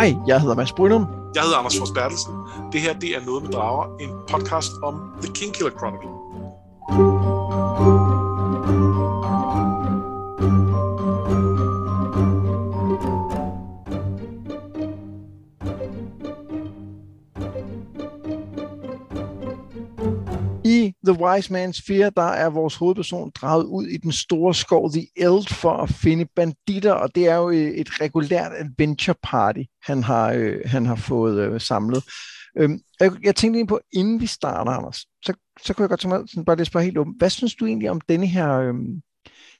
Hej, jeg hedder Mads Brynum. Jeg hedder Anders Fors Bertelsen. Det her det er Noget med Drager, en podcast om The King Killer Chronicle. thank you Wise Man's Fear, der er vores hovedperson draget ud i den store skov The Eld for at finde banditter, og det er jo øh, et regulært adventure party, han har, øh, han har fået øh, samlet. Øhm, jeg, jeg tænkte lige på, inden vi starter, Anders, så, så kunne jeg godt tænke mig sådan, bare lige spørge helt åbent. Hvad synes du egentlig om denne her, øhm,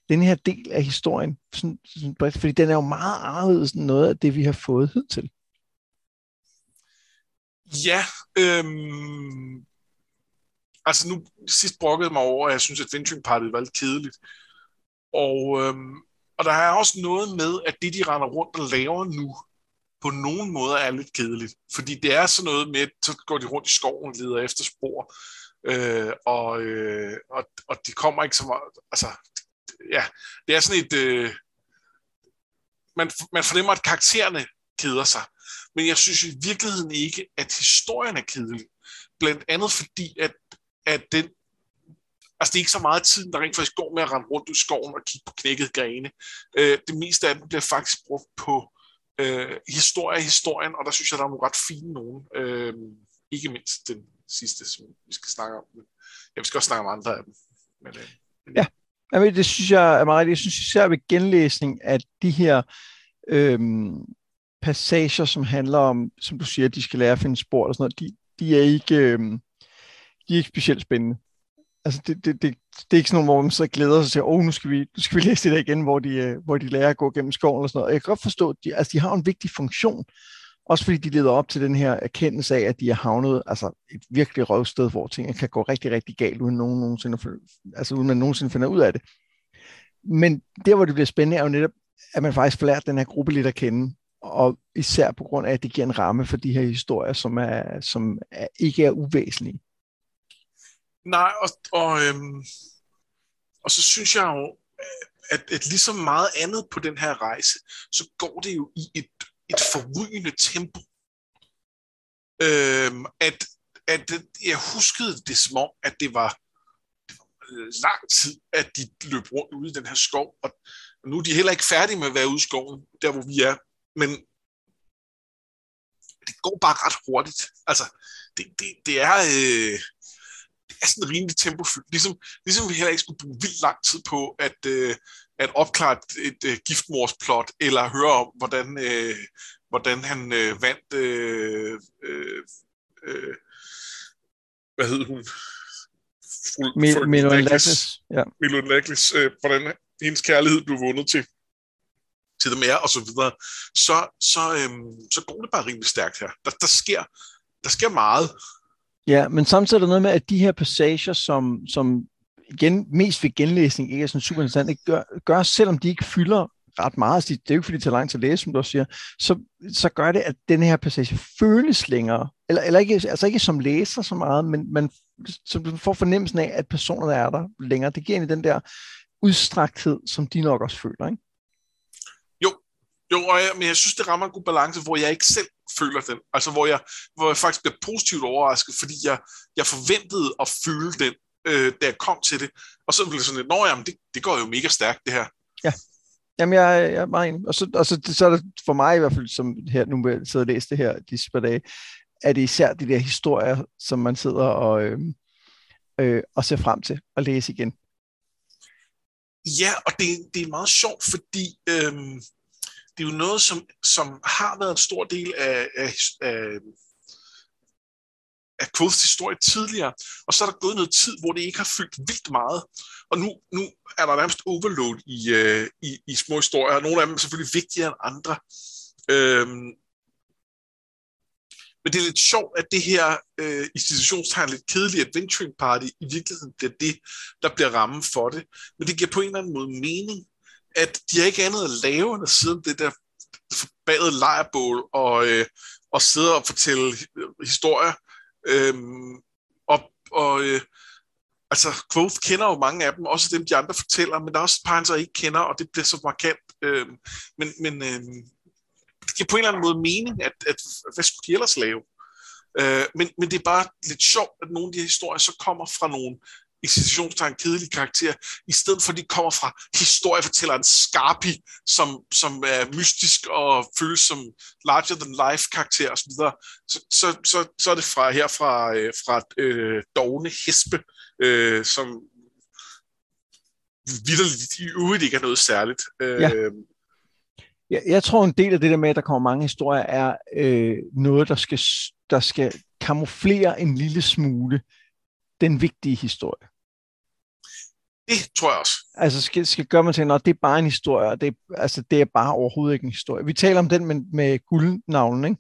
denne her del af historien? Sådan, sådan, fordi den er jo meget anderledes end noget af det, vi har fået hidtil. Ja, øhm, altså nu sidst brokkede mig over, at jeg synes, at Venturing Party var lidt kedeligt. Og, øhm, og der er også noget med, at det, de render rundt og laver nu, på nogen måder er lidt kedeligt. Fordi det er sådan noget med, så går de rundt i skoven og leder efter spor. Øh, og, øh, og, og de kommer ikke så meget... Altså, ja, det er sådan et... Øh, man, man fornemmer, at karaktererne keder sig. Men jeg synes i virkeligheden ikke, at historien er kedelig. Blandt andet fordi, at at den, altså det er ikke så meget tid, der rent faktisk går med at rende rundt i skoven og kigge på knækket grene. Øh, det meste af den bliver faktisk brugt på øh, historie af historien, og der synes jeg, der er nogle ret fine nogen. Øh, ikke mindst den sidste, som vi skal snakke om. Jeg skal også snakke om andre af dem. Men, øh, ja, Jamen, det synes jeg er meget Jeg synes især ved genlæsning, at de her øhm, passager, som handler om, som du siger, at de skal lære at finde spor og sådan noget, de, de er ikke... Øhm, de er ikke specielt spændende. Altså, det, det, det, det er ikke sådan noget, hvor man så glæder sig til, åh, oh, nu skal vi, nu skal vi læse det der igen, hvor de, øh, hvor de lærer at gå gennem skoven og sådan noget. Og jeg kan godt forstå, at de, altså, de har en vigtig funktion, også fordi de leder op til den her erkendelse af, at de er havnet altså et virkelig røvsted, hvor tingene kan gå rigtig, rigtig galt, uden, nogen nogensinde, altså, uden man nogensinde finder ud af det. Men der, hvor det bliver spændende, er jo netop, at man faktisk får lært den her gruppe lidt at kende, og især på grund af, at det giver en ramme for de her historier, som, er, som er, ikke er uvæsentlige. Nej, og, og, øhm, og så synes jeg jo, at, at ligesom meget andet på den her rejse, så går det jo i et, et forrygende tempo. Øhm, at, at jeg huskede det som om, at det var, det var lang tid, at de løb rundt ude i den her skov, og nu er de heller ikke færdige med at være ude i skoven, der hvor vi er, men det går bare ret hurtigt. Altså, det, det, det er... Øh, er sådan rimelig tempofyldt. Ligesom, ligesom vi heller ikke skulle bruge vildt lang tid på at, øh, at opklare et, et øh, giftmorsplot, eller høre om, hvordan, øh, hvordan han øh, vandt... Øh, øh, øh, hvad hed hun? Milo Laglis. Ja. Milo Laglis. Øh, hvordan hendes kærlighed blev vundet til til dem er, og så videre, så, så, øhm, så går det bare rimelig stærkt her. Der, der, sker, der sker meget. Ja, men samtidig er der noget med, at de her passager, som, som igen, mest ved genlæsning ikke er sådan super interessant, ikke gør, gør, selvom de ikke fylder ret meget, altså, det er jo ikke fordi, det tager lang tid at læse, som du også siger, så, så gør det, at den her passage føles længere, eller, eller ikke, altså ikke som læser så meget, men man, så får fornemmelsen af, at personerne er der længere. Det giver en den der udstrakthed, som de nok også føler, ikke? Jo, og jeg, men jeg synes, det rammer en god balance, hvor jeg ikke selv føler den. Altså, hvor jeg, hvor jeg faktisk bliver positivt overrasket, fordi jeg, jeg forventede at føle den, øh, da jeg kom til det. Og så blev det sådan lidt, nå jamen, det, det går jo mega stærkt, det her. Ja. Jamen, jeg, jeg er meget enig. Og, så, og så, så er det for mig i hvert fald, som her nu vil sidde og læse det her de par dage, er det især de der historier, som man sidder og, øh, øh, og ser frem til at læse igen. Ja, og det, det er meget sjovt, fordi øh, det er jo noget, som, som har været en stor del af, af, af, af Quoths historie tidligere, og så er der gået noget tid, hvor det ikke har fyldt vildt meget. Og nu, nu er der nærmest overload i, øh, i, i små historier, nogle af dem er selvfølgelig vigtigere end andre. Øhm, men det er lidt sjovt, at det her øh, i situationstegn lidt kedelige adventuring party i virkeligheden bliver det, der bliver rammen for det. Men det giver på en eller anden måde mening, at de har ikke andet at lave, end at sidde det der forbandede lejrbål og, øh, og sidde og fortælle historier. Øhm, og og øh, altså, Quoth kender jo mange af dem, også dem, de andre fortæller, men der er også et par, han så ikke kender, og det bliver så markant. Øhm, men men øhm, det giver på en eller anden måde mening, at, at hvad skulle de ellers lave? Øh, men, men det er bare lidt sjovt, at nogle af de her historier så kommer fra nogle i situationstegn kedelige karakterer, i stedet for at de kommer fra historiefortælleren Scarpi, som, som er mystisk og føles som larger than life karakter osv., så, så, så, så er det fra her fra, øh, fra øh, Dogne Hespe, øh, som vidderligt i øvrigt ikke er noget særligt. Øh, ja. Jeg, jeg tror, en del af det der med, at der kommer mange historier, er øh, noget, der skal, der skal kamuflere en lille smule den vigtige historie. Det tror jeg også. Altså skal, skal gøre man til, at det er bare en historie, og det, altså, det er bare overhovedet ikke en historie. Vi taler om den med, med guldnavlen, ikke?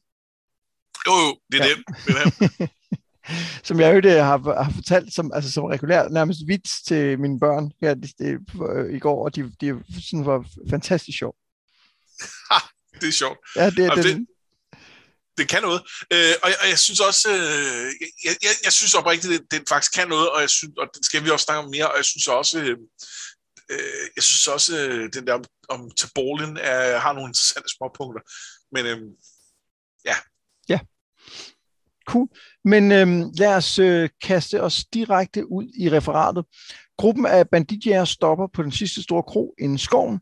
Jo, jo, det er ja. den. Det er den. som jeg jo det har, har fortalt som, altså, som regulær nærmest vits til mine børn her det, det, i går, og de, de sådan var fantastisk sjov. det er sjovt. Ja, det er det, det kan noget. Øh, og, jeg, og jeg synes også, øh, jeg, jeg, jeg synes oprigtigt, det, det faktisk kan noget, og, jeg synes, og det skal vi også snakke om mere, og jeg synes også, øh, øh jeg synes også, øh, den der om, om Tabolin er, har nogle interessante småpunkter. Men øh, ja. Ja. Cool. Men øh, lad os øh, kaste os direkte ud i referatet. Gruppen af banditjæger stopper på den sidste store kro inden skoven.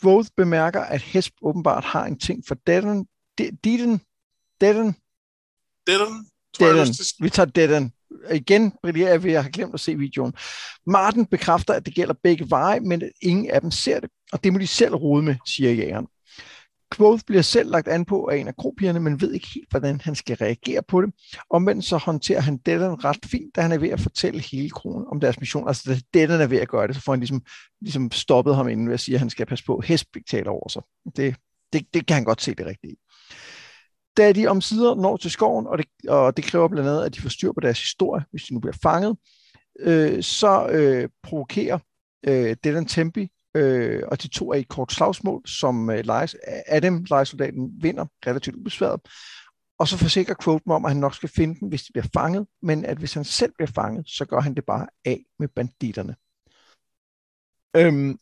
Quoth bemærker, at Hesp åbenbart har en ting for datteren, Diden, Deaden. Deaden? Deaden. Vi tager Deaden. Igen brillerer vi, at jeg har glemt at se videoen. Martin bekræfter, at det gælder begge veje, men at ingen af dem ser det, og det må de selv rode med, siger jægeren. Quoth bliver selv lagt an på af en af kropierne, men ved ikke helt, hvordan han skal reagere på det. Omvendt så håndterer han Deaden ret fint, da han er ved at fortælle hele kronen om deres mission. Altså, da Deaden er ved at gøre det, så får han ligesom, ligesom stoppet ham inden ved at sige, at han skal passe på. Hesbæk taler over sig. Det, det, det kan han godt se det rigtige. Da de om sider når til skoven, og det, og det kræver blandt andet, at de får styr på deres historie, hvis de nu bliver fanget, øh, så øh, provokerer øh, Dylan Tempi øh, og de to er i kort slagsmål, som øh, lejes, Adam, lejesoldaten, vinder relativt ubesværet. Og så forsikrer Quote mig om, at han nok skal finde dem, hvis de bliver fanget, men at hvis han selv bliver fanget, så gør han det bare af med banditterne. Øhm,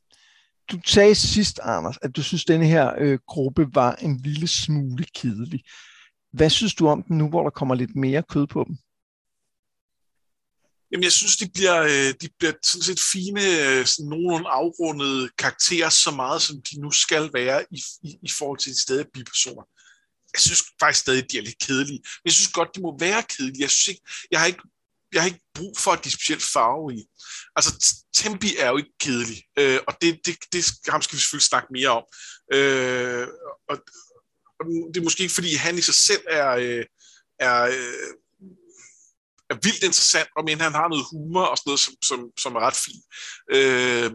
du sagde sidst, Anders, at du synes, at denne her øh, gruppe var en lille smule kedelig. Hvad synes du om den nu, hvor der kommer lidt mere kød på dem? Jamen, jeg synes, de bliver, øh, de bliver sådan set fine, øh, sådan nogenlunde afrundede karakterer, så meget som de nu skal være i, i, i forhold til de stadig bipersoner. Jeg synes faktisk stadig, de er lidt kedelige. Men jeg synes godt, de må være kedelige. Jeg, synes ikke, jeg har ikke jeg har ikke brug for, at de er specielt farverige. Altså, Tempi er jo ikke kedelig, øh, og det, det, det ham skal vi selvfølgelig snakke mere om. Øh, og, og det er måske ikke, fordi han i sig selv er, øh, er, øh, er vildt interessant, og men han har noget humor og sådan noget, som, som, som er ret fint. Øh,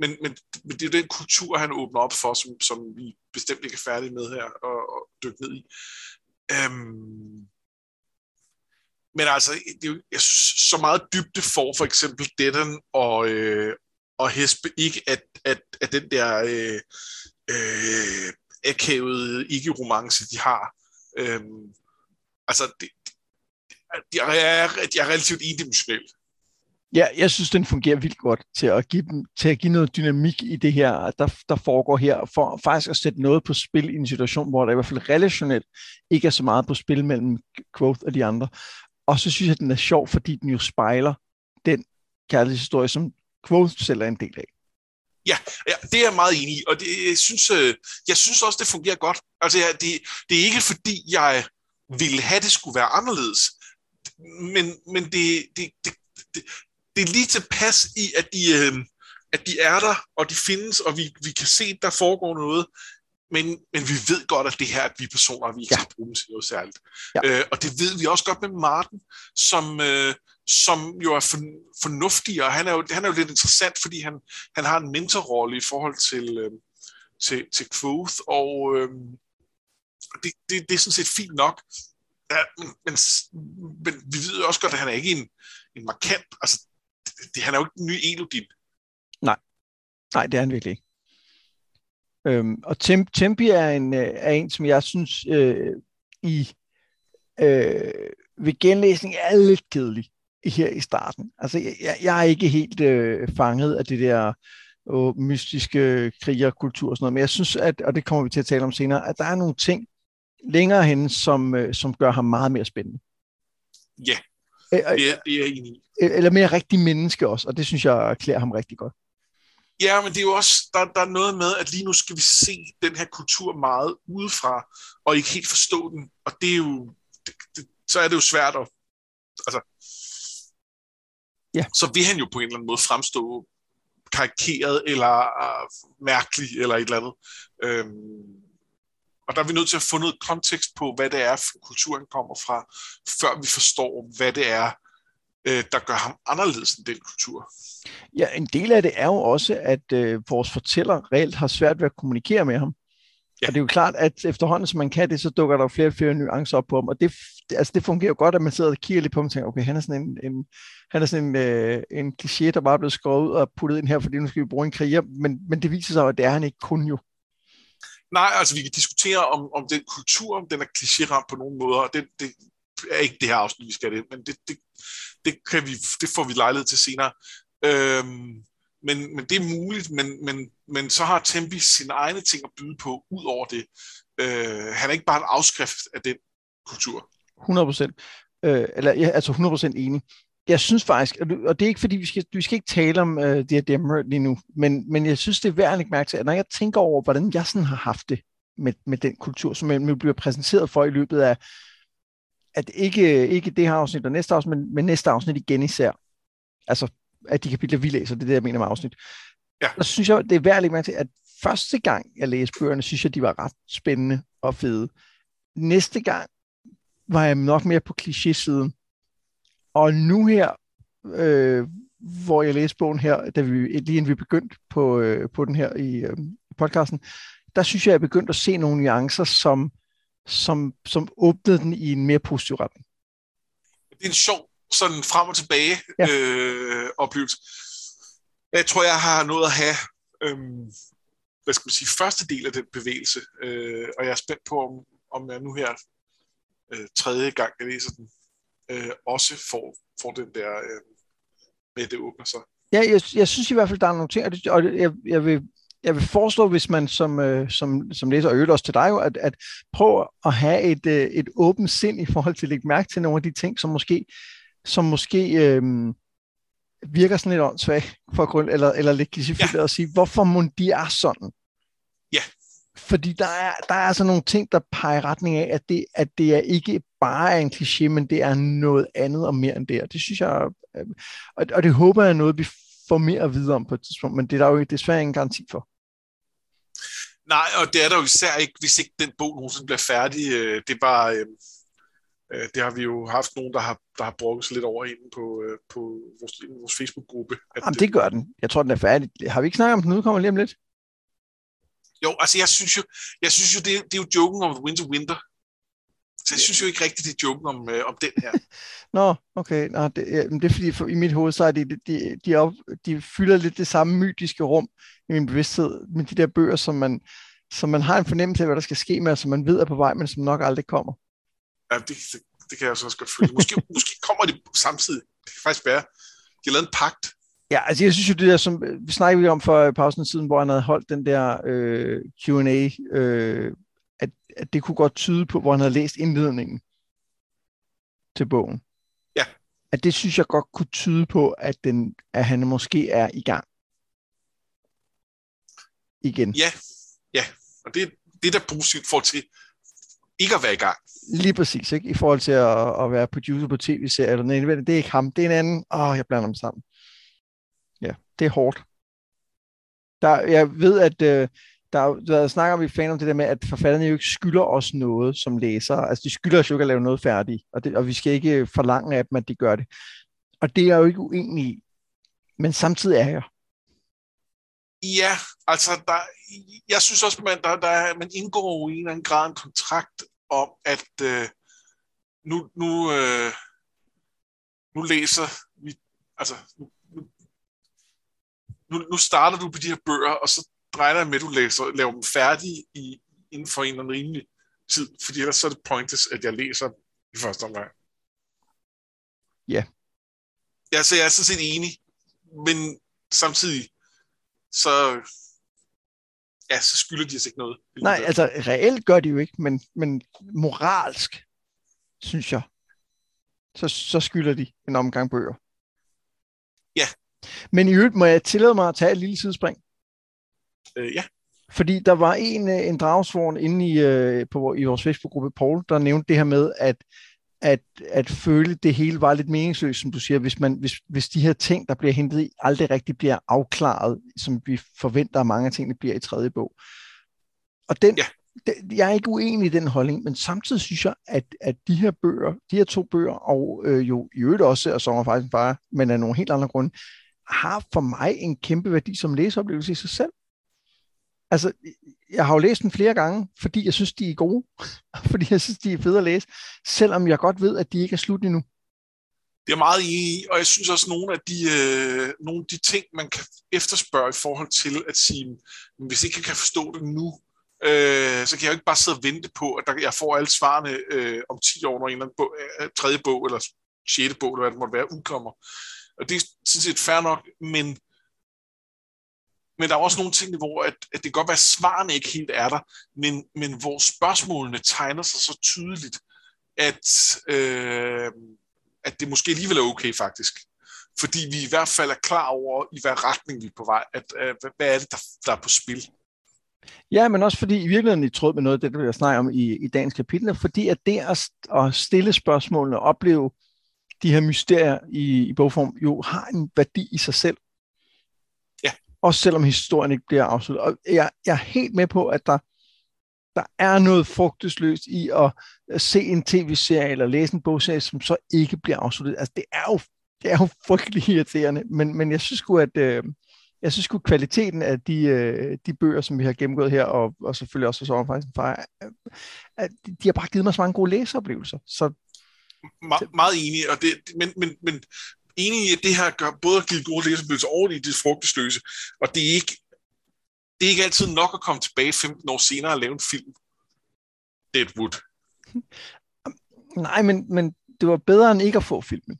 men, men, men det er den kultur, han åbner op for, som, som vi bestemt ikke er færdige med her og, og dykke ned i. Øhm, men altså, det, jeg synes, så meget dybde får for eksempel Detten og, øh, og Hespe ikke, at, at, at den der øh, øh, akavede ikke-romance, de har. Øh, altså, det, de, er, de er relativt endimensionelle. Ja, jeg synes, den fungerer vildt godt til at give, dem, til at give noget dynamik i det her, der, der foregår her, for faktisk at sætte noget på spil i en situation, hvor der i hvert fald relationelt ikke er så meget på spil mellem Quoth og de andre. Og så synes jeg, at den er sjov, fordi den jo spejler den kærlighedshistorie, som Quoth selv er en del af. Ja, ja, det er jeg meget enig i, og det, jeg, synes, øh, jeg synes også, det fungerer godt. Altså, ja, det, det er ikke fordi, jeg ville have, det skulle være anderledes, men, men det, det, det, det, det er lige tilpas i, at de, øh, at de er der, og de findes, og vi, vi kan se, at der foregår noget, men, men vi ved godt, at det her at vi er personer, vi ikke ja. skal bruge til noget særligt. Ja. Øh, og det ved vi også godt med Martin, som, øh, som jo er for, fornuftig, og han er, jo, han er jo lidt interessant, fordi han, han har en mentorrolle i forhold til, øh, til, til Quoth, og øh, det, det, det er sådan set fint nok. Ja, men, men, men vi ved også godt, at han er ikke en, en markant, altså det, han er jo ikke en ny Elodin. Nej, nej, det er han virkelig ikke. Øhm, og Temp, Tempi er en, øh, er en, som jeg synes øh, i øh, ved genlæsning er lidt kedelig her i starten. Altså, jeg, jeg er ikke helt øh, fanget af det der øh, mystiske krigerkultur og sådan noget, men jeg synes, at, og det kommer vi til at tale om senere, at der er nogle ting længere hen, som, øh, som gør ham meget mere spændende. Ja, Øh, det er, det er jeg enig i. Eller mere rigtig menneske også, og det synes jeg klæder ham rigtig godt. Ja, men det er jo også, der, der er noget med, at lige nu skal vi se den her kultur meget udefra, og ikke helt forstå den, og det er jo, det, det, så er det jo svært at, altså, Ja. så vil han jo på en eller anden måde fremstå karikeret, eller uh, mærkelig, eller et eller andet. Øhm, og der er vi nødt til at få noget kontekst på, hvad det er, kulturen kommer fra, før vi forstår, hvad det er, øh, der gør ham anderledes end den kultur. Ja, en del af det er jo også, at øh, vores fortæller reelt har svært ved at kommunikere med ham. Ja. Og det er jo klart, at efterhånden, som man kan det, så dukker der jo flere og flere nuancer op på ham. Og det, altså, det fungerer jo godt, at man sidder og kigger lidt på ham og tænker, okay, han er sådan en, en, han er sådan en, øh, en kliché, der bare er blevet skåret ud og puttet ind her, fordi nu skal vi bruge en kriger. Men, men det viser sig at det er han ikke kun jo. Nej, altså vi kan diskutere, om, om den kultur, om den er klichéramt på nogle måder, og det, det er ikke det her afsnit, vi skal det, men det, det, det, kan vi, det får vi lejlighed til senere. Øhm, men, men det er muligt, men, men, men så har Tempi sine egne ting at byde på, ud over det. Øh, han er ikke bare en afskrift af den kultur. 100 procent. Øh, eller ja, altså 100 procent enig. Jeg synes faktisk, og det er ikke fordi, vi skal, vi skal ikke tale om uh, det her Demmer lige nu, men, men jeg synes, det er værd at lægge mærke til, at når jeg tænker over, hvordan jeg sådan har haft det med, med den kultur, som jeg bliver præsenteret for i løbet af, at ikke, ikke det her afsnit og næste afsnit, men, men næste afsnit igen især. Altså, at de kapitler, vi læser, det er det, jeg mener med afsnit. Ja. Så synes jeg, det er værd at lægge mærke til, at første gang, jeg læste bøgerne, synes jeg, de var ret spændende og fede. Næste gang var jeg nok mere på kliché-siden. Og nu her, øh, hvor jeg læste bogen her, da vi, lige inden vi begyndte på, øh, på den her i øh, podcasten, der synes jeg, jeg er begyndt at se nogle nuancer, som, som, som åbnede den i en mere positiv retning. Det er en sjov sådan frem og tilbage Ja. øh, oplevelse. Jeg tror, jeg har nået at have øhm, hvad skal man sige, første del af den bevægelse, øh, og jeg er spændt på, om, om jeg nu her øh, tredje gang, jeg læser den, øh, også får, får den der øh, med, at det åbner sig. Ja, jeg, jeg synes i hvert fald, der er nogle ting, og, det, og jeg, jeg, vil, jeg vil foreslå, hvis man som, øh, som, som læser, og øvrigt også til dig jo, at, at prøve at have et, øh, et åbent sind i forhold til at lægge mærke til nogle af de ting, som måske, som måske øh, virker sådan lidt åndssvagt for grund, eller, eller lidt klichéfyldt ja. at sige, hvorfor må de er sådan? Ja. Fordi der er, der er altså nogle ting, der peger i retning af, at det, at det er ikke bare er en kliché, men det er noget andet og mere end det. Og det synes jeg, øh, og, og det håber jeg er noget, vi får mere at vide om på et tidspunkt, men det er der jo desværre ingen garanti for. Nej, og det er der jo især ikke, hvis ikke den bog nogensinde bliver færdig. Øh, Det var, øh, øh, det har vi jo haft nogen, der har, der har brugt sig lidt over inde på, øh, på vores, vores Facebook-gruppe. At, Jamen, det gør den. Jeg tror, den er færdig. Har vi ikke snakket om, den udkommer lige om lidt? Jo, altså jeg synes jo, jeg synes jo det, det er jo joken om Winter Winter. Så jeg synes jo ikke rigtigt, det joken om, øh, om den her. Nå, okay. Nå, det, ja, det er fordi, for, i mit hoved, så er de, de, de, op, de fylder lidt det samme mytiske rum i min bevidsthed med de der bøger, som man, som man har en fornemmelse af, hvad der skal ske med, og som man ved er på vej, men som nok aldrig kommer. Ja, det, det, det kan jeg så også godt føle. Måske, måske kommer det samtidig. Det kan faktisk være. De har lavet en pagt. Ja, altså jeg synes jo det der, som vi snakkede om for pausen siden, hvor han havde holdt den der øh, Q&A, øh, at, det kunne godt tyde på, hvor han havde læst indledningen til bogen. Ja. At det synes jeg godt kunne tyde på, at, den, at han måske er i gang. Igen. Ja, ja. Og det, det er da positivt for til ikke at være i gang. Lige præcis, ikke? I forhold til at, at være producer på tv-serier. Eller nej, det er ikke ham, det er en anden. Åh, oh, jeg blander dem sammen. Ja, det er hårdt. Der, jeg ved, at øh, der, er- der snakker vi fan om det der med, at forfatterne jo ikke skylder os noget som læsere. Altså, de skylder os jo ikke at lave noget færdigt, og, det, og vi skal ikke øh, forlange af dem, at de gør det. Og det er jeg jo ikke uenig i. Men samtidig er jeg. Ja, altså, der, jeg synes også, man, der, der, man indgår i en eller anden grad en kontrakt om, at øh, nu, nu, øh, nu læser vi, altså, nu, nu, nu, nu starter du på de her bøger, og så regner jeg med, at du læser, laver dem færdige i, inden for en eller anden rimelig tid, fordi ellers så er det pointless, at jeg læser i første omgang. Ja. Ja, så jeg er sådan set enig, men samtidig, så ja, så skylder de os ikke noget. Nej, altså reelt gør de jo ikke, men, men moralsk, synes jeg, så, så skylder de en omgang bøger. Ja. Men i øvrigt må jeg tillade mig at tage et lille sidespring. Øh, ja. Fordi der var en, øh, en dragsvorn inde i, øh, på, i vores Facebook-gruppe, Paul, der nævnte det her med, at, at, at føle, det hele var lidt meningsløst, som du siger, hvis, man, hvis, hvis de her ting, der bliver hentet i, aldrig rigtig bliver afklaret, som vi forventer, at mange af tingene bliver i tredje bog. Og den, Ja. den, jeg er ikke uenig i den holdning, men samtidig synes jeg, at, at de her bøger, de her to bøger, og øh, jo i øvrigt også af Sommer faktisk bare, men af nogle helt andre grunde, har for mig en kæmpe værdi som læseoplevelse i sig selv. Altså, jeg har jo læst dem flere gange, fordi jeg synes, de er gode, fordi jeg synes, de er fede at læse, selvom jeg godt ved, at de ikke er slut endnu. Det er meget enig i, og jeg synes også, at nogle af de, øh, nogle af de ting, man kan efterspørge i forhold til at sige, hvis ikke jeg kan forstå det nu, øh, så kan jeg jo ikke bare sidde og vente på, at der, jeg får alle svarene øh, om 10 år, når en eller anden bog, øh, tredje bog eller sjette bog, eller hvad det måtte være, udkommer. Og det er sådan set fair nok, men, men der er også nogle ting, hvor at, at det kan godt være, at svarene ikke helt er der, men, men hvor spørgsmålene tegner sig så tydeligt, at, øh, at det måske alligevel er okay faktisk. Fordi vi i hvert fald er klar over, i hvad retning vi er på vej. At, øh, hvad- hvad er det, der, der er på spil? Ja, men også fordi i virkeligheden i tråd med noget af det, der jeg snakke om i, i dagens kapitel, fordi at det at, at stille spørgsmålene og opleve de her mysterier i, i bogform, jo har en værdi i sig selv. Også selvom historien ikke bliver afsluttet. Og jeg, jeg er helt med på, at der, der er noget frugtesløst i at øh, se en tv-serie eller læse en bogserie, som så ikke bliver afsluttet. Altså, det er jo, det er jo frygtelig irriterende, men, men jeg synes sgu, at øh, jeg synes sgu, kvaliteten af de, øh, de bøger, som vi har gennemgået her, og, og selvfølgelig også så faktisk far, at de, de har bare givet mig så mange gode læseoplevelser. Så Me- meget enig, og det, men, men, men enig i, at det her gør både at give gode læseoplevelser og i det frugtesløse, og det er ikke det er ikke altid nok at komme tilbage 15 år senere og lave en film. Deadwood. nej, men, men det var bedre end ikke at få filmen.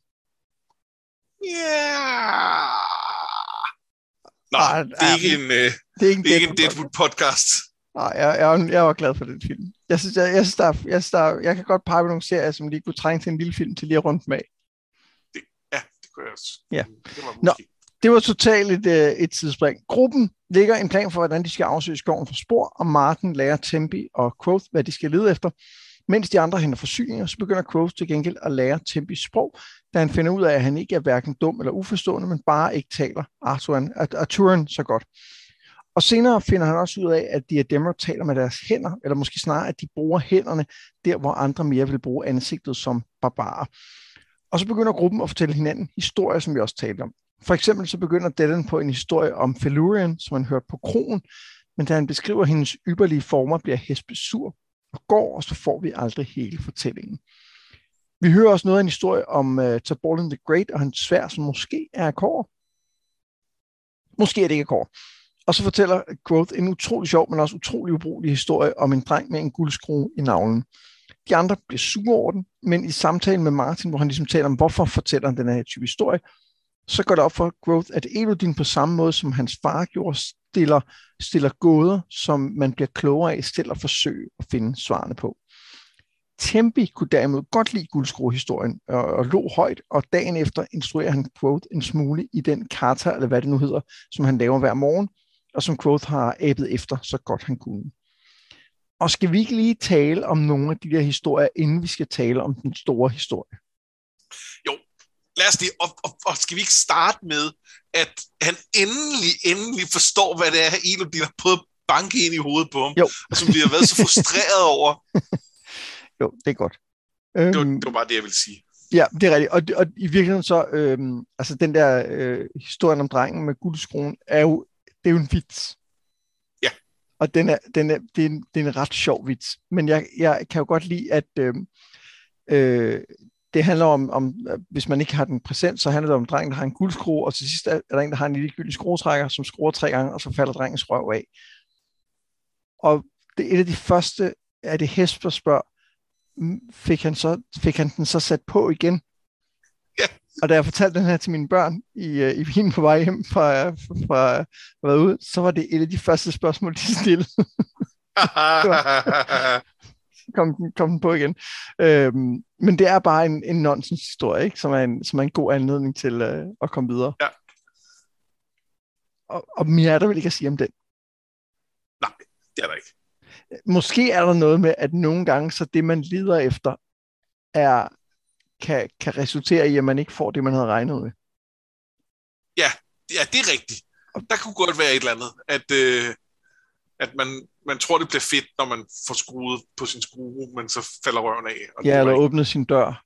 Yeah. Nå, Ej, det er ikke en, øh, Det er ikke en, det er ikke en Deadwood- Deadwood-podcast. Nej, jeg, jeg, var- jeg var glad for den film. Jeg synes, jeg, jeg, synes, der, er- jeg, synes, der, er- jeg kan godt pege på nogle serier, som lige kunne trænge til en lille film til lige at runde dem af. Ja, det var Nå. Det var totalt et, øh, et tidsspring. Gruppen lægger en plan for, hvordan de skal afsøge skoven for spor, og Martin lærer Tempi og Quoth, hvad de skal lede efter. Mens de andre henter forsyninger, så begynder Quoth til gengæld at lære Tempis sprog, da han finder ud af, at han ikke er hverken dum eller uforstående, men bare ikke taler Arturan, Arturan så godt. Og senere finder han også ud af, at Diadema taler med deres hænder, eller måske snarere, at de bruger hænderne der, hvor andre mere vil bruge ansigtet som barbarer. Og så begynder gruppen at fortælle hinanden historier, som vi også talte om. For eksempel så begynder Dylan på en historie om Felurian, som han hørte på krogen, men da han beskriver hendes ypperlige former, bliver Hespe sur og går, og så får vi aldrig hele fortællingen. Vi hører også noget af en historie om øh, uh, Taborlin the Great og hans svær, som måske er af. Måske er det ikke af. Og så fortæller Quoth en utrolig sjov, men også utrolig ubrugelig historie om en dreng med en guldskrue i navlen. De andre bliver sure over den, men i samtalen med Martin, hvor han ligesom taler om, hvorfor fortæller han den her type historie, så går det op for Growth, at Elodin på samme måde, som hans far gjorde, stiller, stiller gåder, som man bliver klogere af, selv at forsøge at finde svarene på. Tempi kunne derimod godt lide guldskruehistorien og, og lå højt, og dagen efter instruerer han Quoth en smule i den karta, eller hvad det nu hedder, som han laver hver morgen, og som Quoth har æbet efter, så godt han kunne. Og skal vi ikke lige tale om nogle af de der historier, inden vi skal tale om den store historie? Lad os det, og, og, og skal vi ikke starte med, at han endelig, endelig forstår, hvad det er, Elodin har prøvet at banke ind i hovedet på ham, Jo. og som vi har været så frustreret over. Jo, det er godt. Det var, Øhm, det var bare det, jeg ville sige. Ja, det er rigtigt. Og, og i virkeligheden så, øhm, altså den der øh, historien om drengen med guldskruen, er jo, det er jo en vits. Og den er, den er, det, er en, det er en ret sjov vits. Men jeg, jeg kan jo godt lide, at øh, øh, det handler om, om, øh, hvis man ikke har den præsent, så handler det om drengen, der har en guldskrue, og til sidst er der en, der har en lille gyldig skruetrækker, som skruer tre gange, og så falder drengens røv af. Og det er et af de første, er det Hesper spørger, fik han, så, fik han den så sat på igen? Og da jeg fortalte den her til mine børn i, uh, i Wien på vej hjem fra, fra, fra været ude, så var det et af de første spørgsmål, de stillede. kom, den, kom den på igen. Øhm, men det er bare en, en nonsens historie, ikke? Som, er en, som er en god anledning til uh, at komme videre. Ja. Og, og mere er der vel ikke at sige om den. Nej, det er der ikke. Måske er der noget med, at nogle gange, så det man lider efter, er, kan, kan resultere i, at man ikke får det, man havde regnet med. Ja, ja det er rigtigt. Der kunne godt være et eller andet, at, øh, at man, man tror, det bliver fedt, når man får skruet på sin skrue, men så falder røven af. Og ja, eller åbnet sin dør.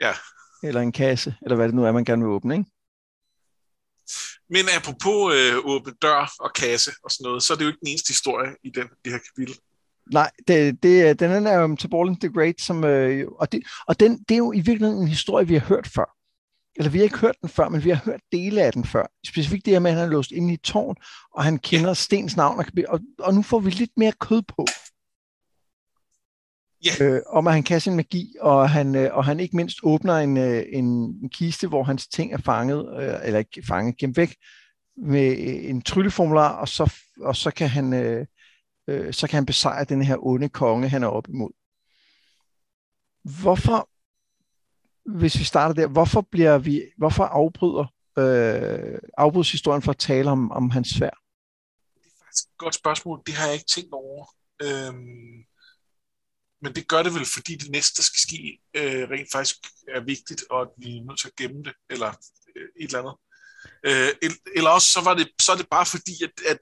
Ja. Eller en kasse, eller hvad det nu er, man gerne vil åbne, ikke? Men apropos øh, åbne dør og kasse og sådan noget, så er det jo ikke den eneste historie i den, det her kapitel. Nej, det, det, den er jo til Ball the Great, som, øh, og, det, og den, det er jo i virkeligheden en historie, vi har hørt før. Eller vi har ikke hørt den før, men vi har hørt dele af den før. Specifikt det her med, at han er låst inde i tårn, og han kender. Stens navn, og, og, og nu får vi lidt mere kød på. Ja. Øh, om at han kan sin magi, og han, øh, og han ikke mindst åbner en, øh, en, en kiste, hvor hans ting er fanget, øh, eller ikke fanget, gemt væk, med en trylleformular, og så, og så kan han... Øh, øh, så kan han besejre den her onde konge, han er op imod. Hvorfor, hvis vi starter der, hvorfor bliver vi, hvorfor afbryder, øh, afbrydes historien for at tale om, om hans svær? Det er faktisk et godt spørgsmål. Det har jeg ikke tænkt over. Øhm, men det gør det vel, fordi det næste, der skal ske, øh, rent faktisk er vigtigt, og at vi er nødt til at gemme det, eller øh, et eller andet. Øh, eller også så, var det, så er det bare fordi, at, at,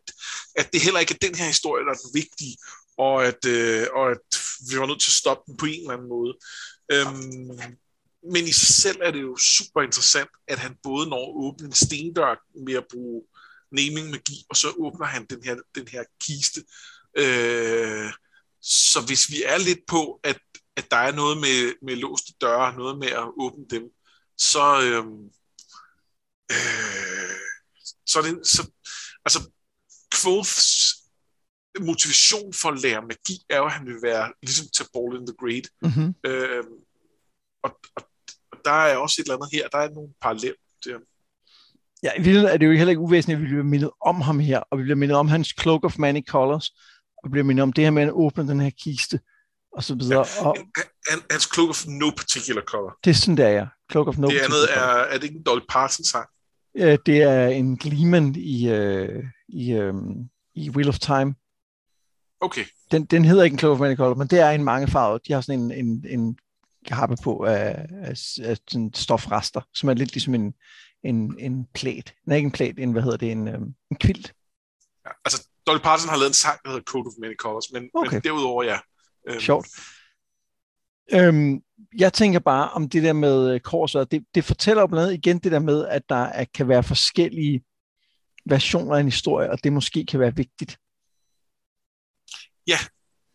at det heller ikke er den her historie, der er den vigtige, og at, øh, og at vi var nødt til at stoppe den på en eller anden måde. Øhm, men i sig selv er det jo super interessant, at han både når at åbne en stendør med at bruge naming magi, og så åbner han den her, den her kiste. Øh, så hvis vi er lidt på, at, at der er noget med, med låste døre, noget med at åbne dem, så, øh, øh, så er det, så, altså, Quoths motivation for at lære magi er jo, at han vil være ligesom til Ball in the Great. Mm-hmm. Øh, og, og, og der er også et eller andet her, der er nogle paralleller til ham. Ja, i virkeligheden er det jo heller ikke uvæsentligt, at vi bliver mindet om ham her, og vi bliver mindet om hans Cloak of Many Colors, og vi bliver mindet om det her med at åbne den her kiste, og så videre. Ja, og hans Cloak of No Particular Color. det er sådan, der er. Cloak of No Det andet er, er det ikke en Dolly Parton sang? Øh, det er en Gleeman i, øh, i, øh, i Wheel of Time. Okay, Den, den hedder ikke en Many Colors, men det er en mangefarvet. De har sådan en, en, en kappe på af, af, af sådan stofrester, som er lidt ligesom en, en, en plæt. Nej, ikke en plæt, en, hvad hedder det, en, øh, en kvilt. ja, altså Dolly Parton har lavet en sang, der hedder Code of Many Colors, men, Okay. men derudover ja. Øhm, Sjovt. Øhm, jeg tænker bare om det der med øh, korset, det, det fortæller jo blandt andet igen det der med, at der er, kan være forskellige versioner af en historie, og det måske kan være vigtigt. Ja.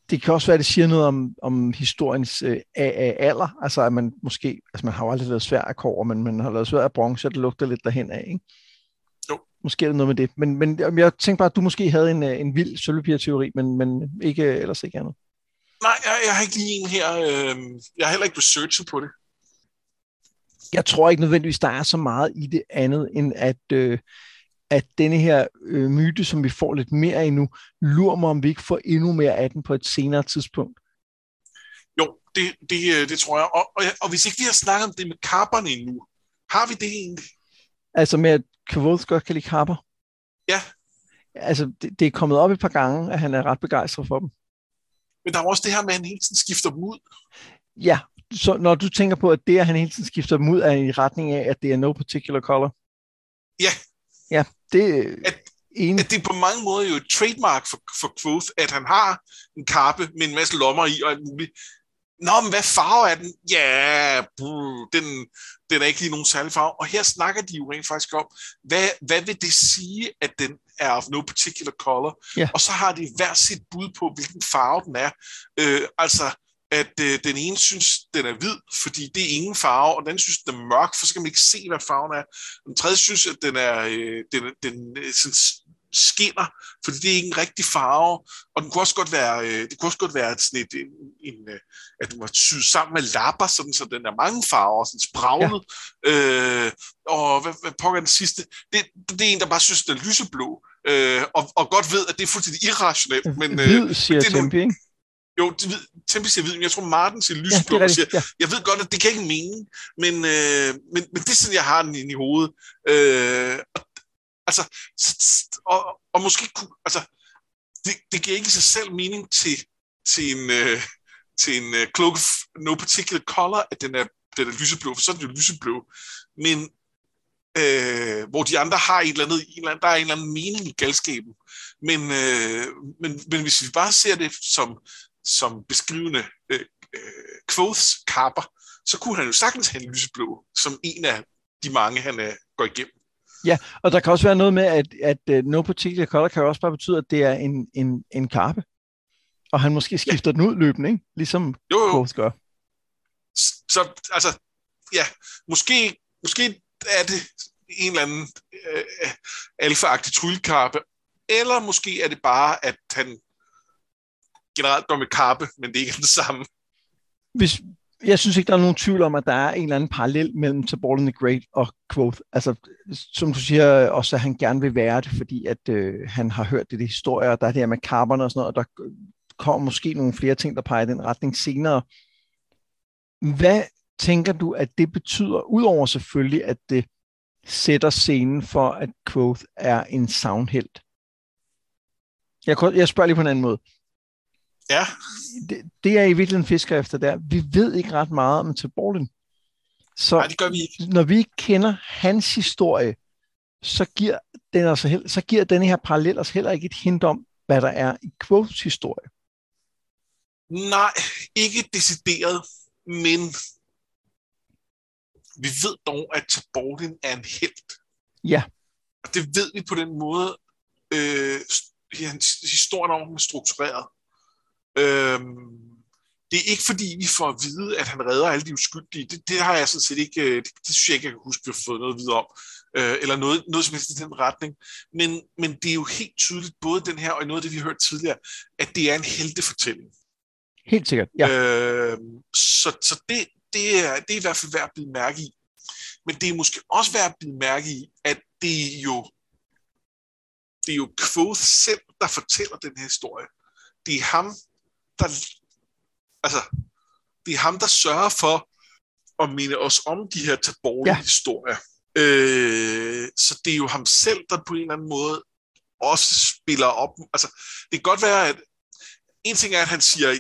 Det kan også være, at det siger noget om, om historiens øh, alder, altså at man måske, altså man har jo aldrig lavet svær af kår, men man har lavet svær af bronze, og det lugter lidt derhen af, ikke? Jo. Måske er det noget med det, men, men jeg tænkte bare, at du måske havde en, øh, en vild sølvpapir-teori, men, men ikke, ellers ikke andet. Nej, jeg, jeg har ikke lige en her. Øh, jeg har heller ikke researchet på det. jeg tror ikke nødvendigvis, der er så meget i det andet, end at, øh, at denne her øh, myte, som vi får lidt mere af nu, lurer mig, om vi ikke får endnu mere af den på et senere tidspunkt. Jo, det, det, øh, det tror jeg. Og, og, og hvis ikke vi har snakket om det med kapperne endnu, har vi det egentlig? Altså med, at Kavoth godt kan lide kapper. Ja. Altså, det, det er kommet op et par gange, at han er ret begejstret for dem. Men der er også det her med, at han hele tiden skifter dem ud. Ja, så når du tænker på, at det, at han hele tiden skifter dem ud, er i retning af, at det er no particular color. Ja. Ja, det er At- enig. At det er på mange måder jo et trademark for, for Quoth, at han har en kappe med en masse lommer i og alt muligt. Nå, men hvad farve er den? Ja, brr, den, den er ikke lige nogen særlig farve. Og her snakker de jo rent faktisk om, hvad, hvad vil det sige, at den er of no particular color? Ja. Og så har de hver sit bud på, hvilken farve den er. Øh, altså, at øh, den ene synes, den er hvid, fordi det er ingen farve, og den anden synes, den er mørk, for så kan man ikke se, hvad farven er. Den tredje synes, at den er, øh, den, den, øh, sådan, skinner, fordi det er ikke en rigtig farve, og den kunne også godt være, øh, det kunne også godt være sådan et, en, en, øh, at den var syet sammen med lapper, sådan, så den er mange farver, sådan spraglet. Ja. Øh, og hvad, hvad pokker den sidste? Det, det er en, der bare synes, den er lyseblå, øh, og, og godt ved, at det er fuldstændig irrationelt. Men, øh, Hvid, siger det er Tempe, ikke? Jo, Tempe siger hvid, men jeg tror Martin siger lysblå ja, og siger, ja. jeg ved godt, at det kan ikke mening, men, øh, men, men det er sådan, jeg har den i hovedet. Øh, og, altså, og, og måske kunne, altså, det, det giver ikke i sig selv mening til, til en, øh, til en øh, cloak of no particular color, at den er, den er lyseblå, for så er den jo lyseblå. Men øh, hvor de andre har et eller andet, en eller anden, der er en eller anden mening i galskaben. Men, øh, men, men hvis vi bare ser det som, som beskrivende øh, øh, kapper, så kunne han jo sagtens have en lyseblå, som en af de mange, han øh, går igennem. Ja, og der kan også være noget med, at, at uh, no particular color kan også bare betyde, at det er en, en, en karpe. Og han måske skifter ja. den ud løbende, ikke? ligesom jo, jo. Quoth gør. Så altså, ja, måske, måske er det en eller anden øh, alfa-agtig tryllekarpe, eller måske er det bare, at han generelt går med kappe, men det er ikke det samme. Hvis, jeg synes ikke, der er nogen tvivl om, at der er en eller anden parallel mellem Tabor the Great og Quoth. Altså, som du siger, også at han gerne vil være det, fordi at øh, han har hørt det, det historier, og der er det her med carbon og sådan noget, og der kommer måske nogle flere ting, der peger i den retning senere. Hvad tænker du, at det betyder, udover selvfølgelig, at det sætter scenen for, at Quoth er en soundhelt? Jeg, jeg spørger lige på en anden måde. Ja. Det, det er i virkeligheden fisker efter der. Vi ved ikke ret meget om Taborlin. Så Nej, det gør vi ikke. når vi kender hans historie, så giver, den altså, så giver denne her parallel os heller ikke et hint om, hvad der er i Quotes historie. Nej, ikke decideret, men vi ved dog, at Taborlin er en held. Ja. Og det ved vi på den måde, øh, hans historien om er struktureret. Øhm, det er ikke fordi, vi får at vide, at han redder alle de uskyldige. Det, det har jeg sådan set ikke, øh, det, det synes jeg ikke, jeg kan huske, at vi har fået noget videre om. Øh, eller noget, noget som helst i den retning. Men, men det er jo helt tydeligt, både den her og noget af det, vi har hørt tidligere, at det er en heltefortælling. Helt sikkert, ja. Øh, så så det, det, er, det er i hvert fald værd at blive mærke i. Men det er måske også værd at blive mærke i, at det er jo det er jo Quoth selv, der fortæller den her historie. Det er ham, der, altså, det er ham, der sørger for at minde os om de her taborlige ja. historier. Øh, så det er jo ham selv, der på en eller anden måde også spiller op. Altså, det kan godt være, at en ting er, at han siger,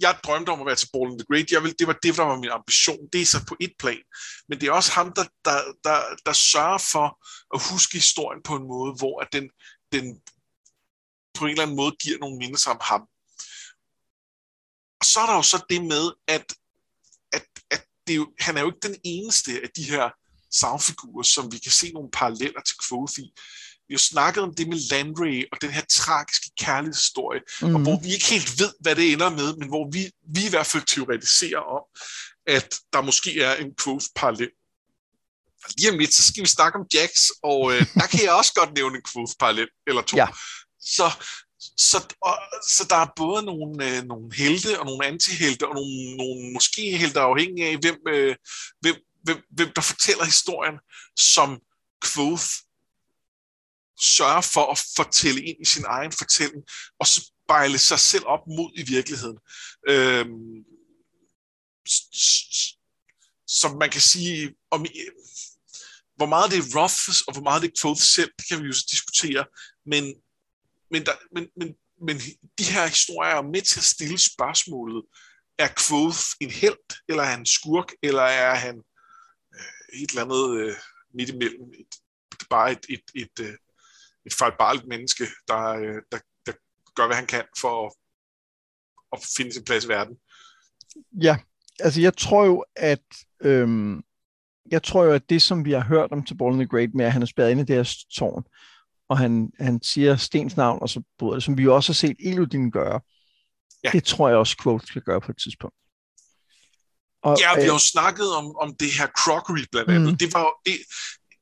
jeg drømte om at være til Ball the Great. Jeg vil, det var det, der var min ambition. Det er så på et plan. Men det er også ham, der, der, der, der sørger for at huske historien på en måde, hvor at den, den på en eller anden måde giver nogle mindelser om ham. Og så er der jo så det med, at, at, at det er jo, han er jo ikke den eneste af de her soundfigurer, som vi kan se nogle paralleller til Quoth i. Vi har snakket om det med Landry og den her tragiske kærlighedshistorie, mm. og mhm. hvor vi ikke helt ved, hvad det ender med, men hvor vi, vi i hvert fald teoretiserer om, at der måske er en Quoth-parallel. Lige om lidt, så skal vi snakke om Jax, og øh, der kan jeg også godt nævne en Quoth-parallel, eller to. Ja. Så, så, og, så der er både nogle, øh, nogle helte og nogle antihelte, og nogle, nogle måske helte afhængig af, hvem, øh, hvem, hvem, hvem der fortæller historien, som Quoth sørger for at fortælle ind i sin egen fortælling, og spejle sig selv op mod i virkeligheden. Øhm, som man kan sige, om, hvor meget det er Roth, og hvor meget det er Quoth selv, det kan vi jo så diskutere, men men, der, men, men, men de her historier er med til at stille spørgsmålet, er Quoth en held, eller er han en skurk, eller er han øh, et eller andet øh, midt imellem, et, bare et, et, et, et, øh, et fejlbarligt menneske, der, øh, der, der gør, hvad han kan for at, at finde sin plads i verden. Ja, altså jeg tror jo, at øhm, jeg tror jo, at det, som vi har hørt om til the Great med, at han er spærret inde i det her tårn, og han, han siger Stens navn, og så bryder det, som vi jo også har set Elodin gøre. Ja. Det tror jeg også Quote skal gøre på et tidspunkt. Og, ja, vi har jo øh, snakket om, om det her crockery blandt andet. Mm. Det var det,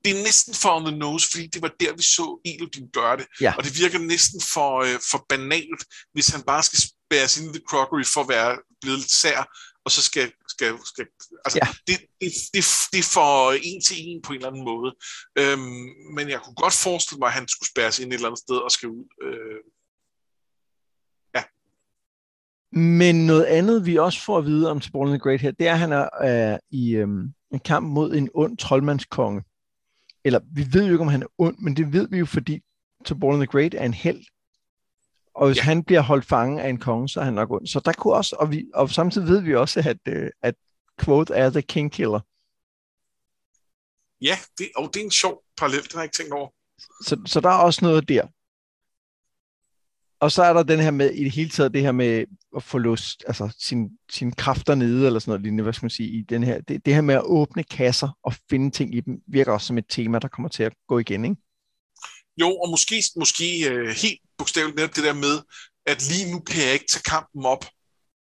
det er næsten for on the nose, fordi det var der, vi så Elodin gøre det. Ja. Og det virker næsten for, øh, for banalt, hvis han bare skal spæres ind i The Crockery for at være blevet lidt sær, og så skal... skal, skal altså, Ja. det, det, det, det for en til en på en eller anden måde. Øhm, men jeg kunne godt forestille mig, at han skulle spæres ind et eller andet sted og skal ud. Øh, Men noget andet, vi også får at vide om Tibble the Great her, det er, at han er øh, i øh, en kamp mod en ond troldmandskonge. Eller vi ved jo ikke, om han er ond, men det ved vi jo, fordi Tibble the Great er en held. Og hvis ja. Han bliver holdt fange af en konge, så er han nok ond. Så der kunne også, og, vi, og samtidig ved vi også, at, øh, at Quote er The King Killer. ja, det, og det er en sjov parallel, det har jeg ikke tænkt over. Så, så der er også noget der. Og så er der den her med, i det hele taget, det her med at få lust, altså sine sin kræfter nede, eller sådan noget lignende, hvad skal man sige, i den her, det, det her med at åbne kasser og finde ting i dem, virker også som et tema, der kommer til at gå igen, ikke? Jo, og måske, måske øh, helt bogstaveligt netop det der med, at lige nu kan jeg ikke tage kampen op,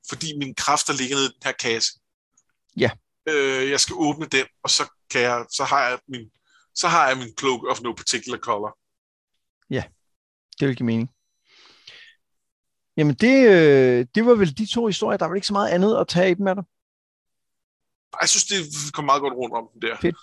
fordi mine kræfter ligger nede i den her kasse. Ja. Øh, jeg skal åbne den, og så, kan jeg, så, har jeg min, så har jeg min cloak of no particular color. Det vil give mening. Jamen, det, øh, det var vel de to historier. Der var ikke så meget andet at tage i dem af dig. Jeg synes, det kom meget godt rundt om den der. Fedt.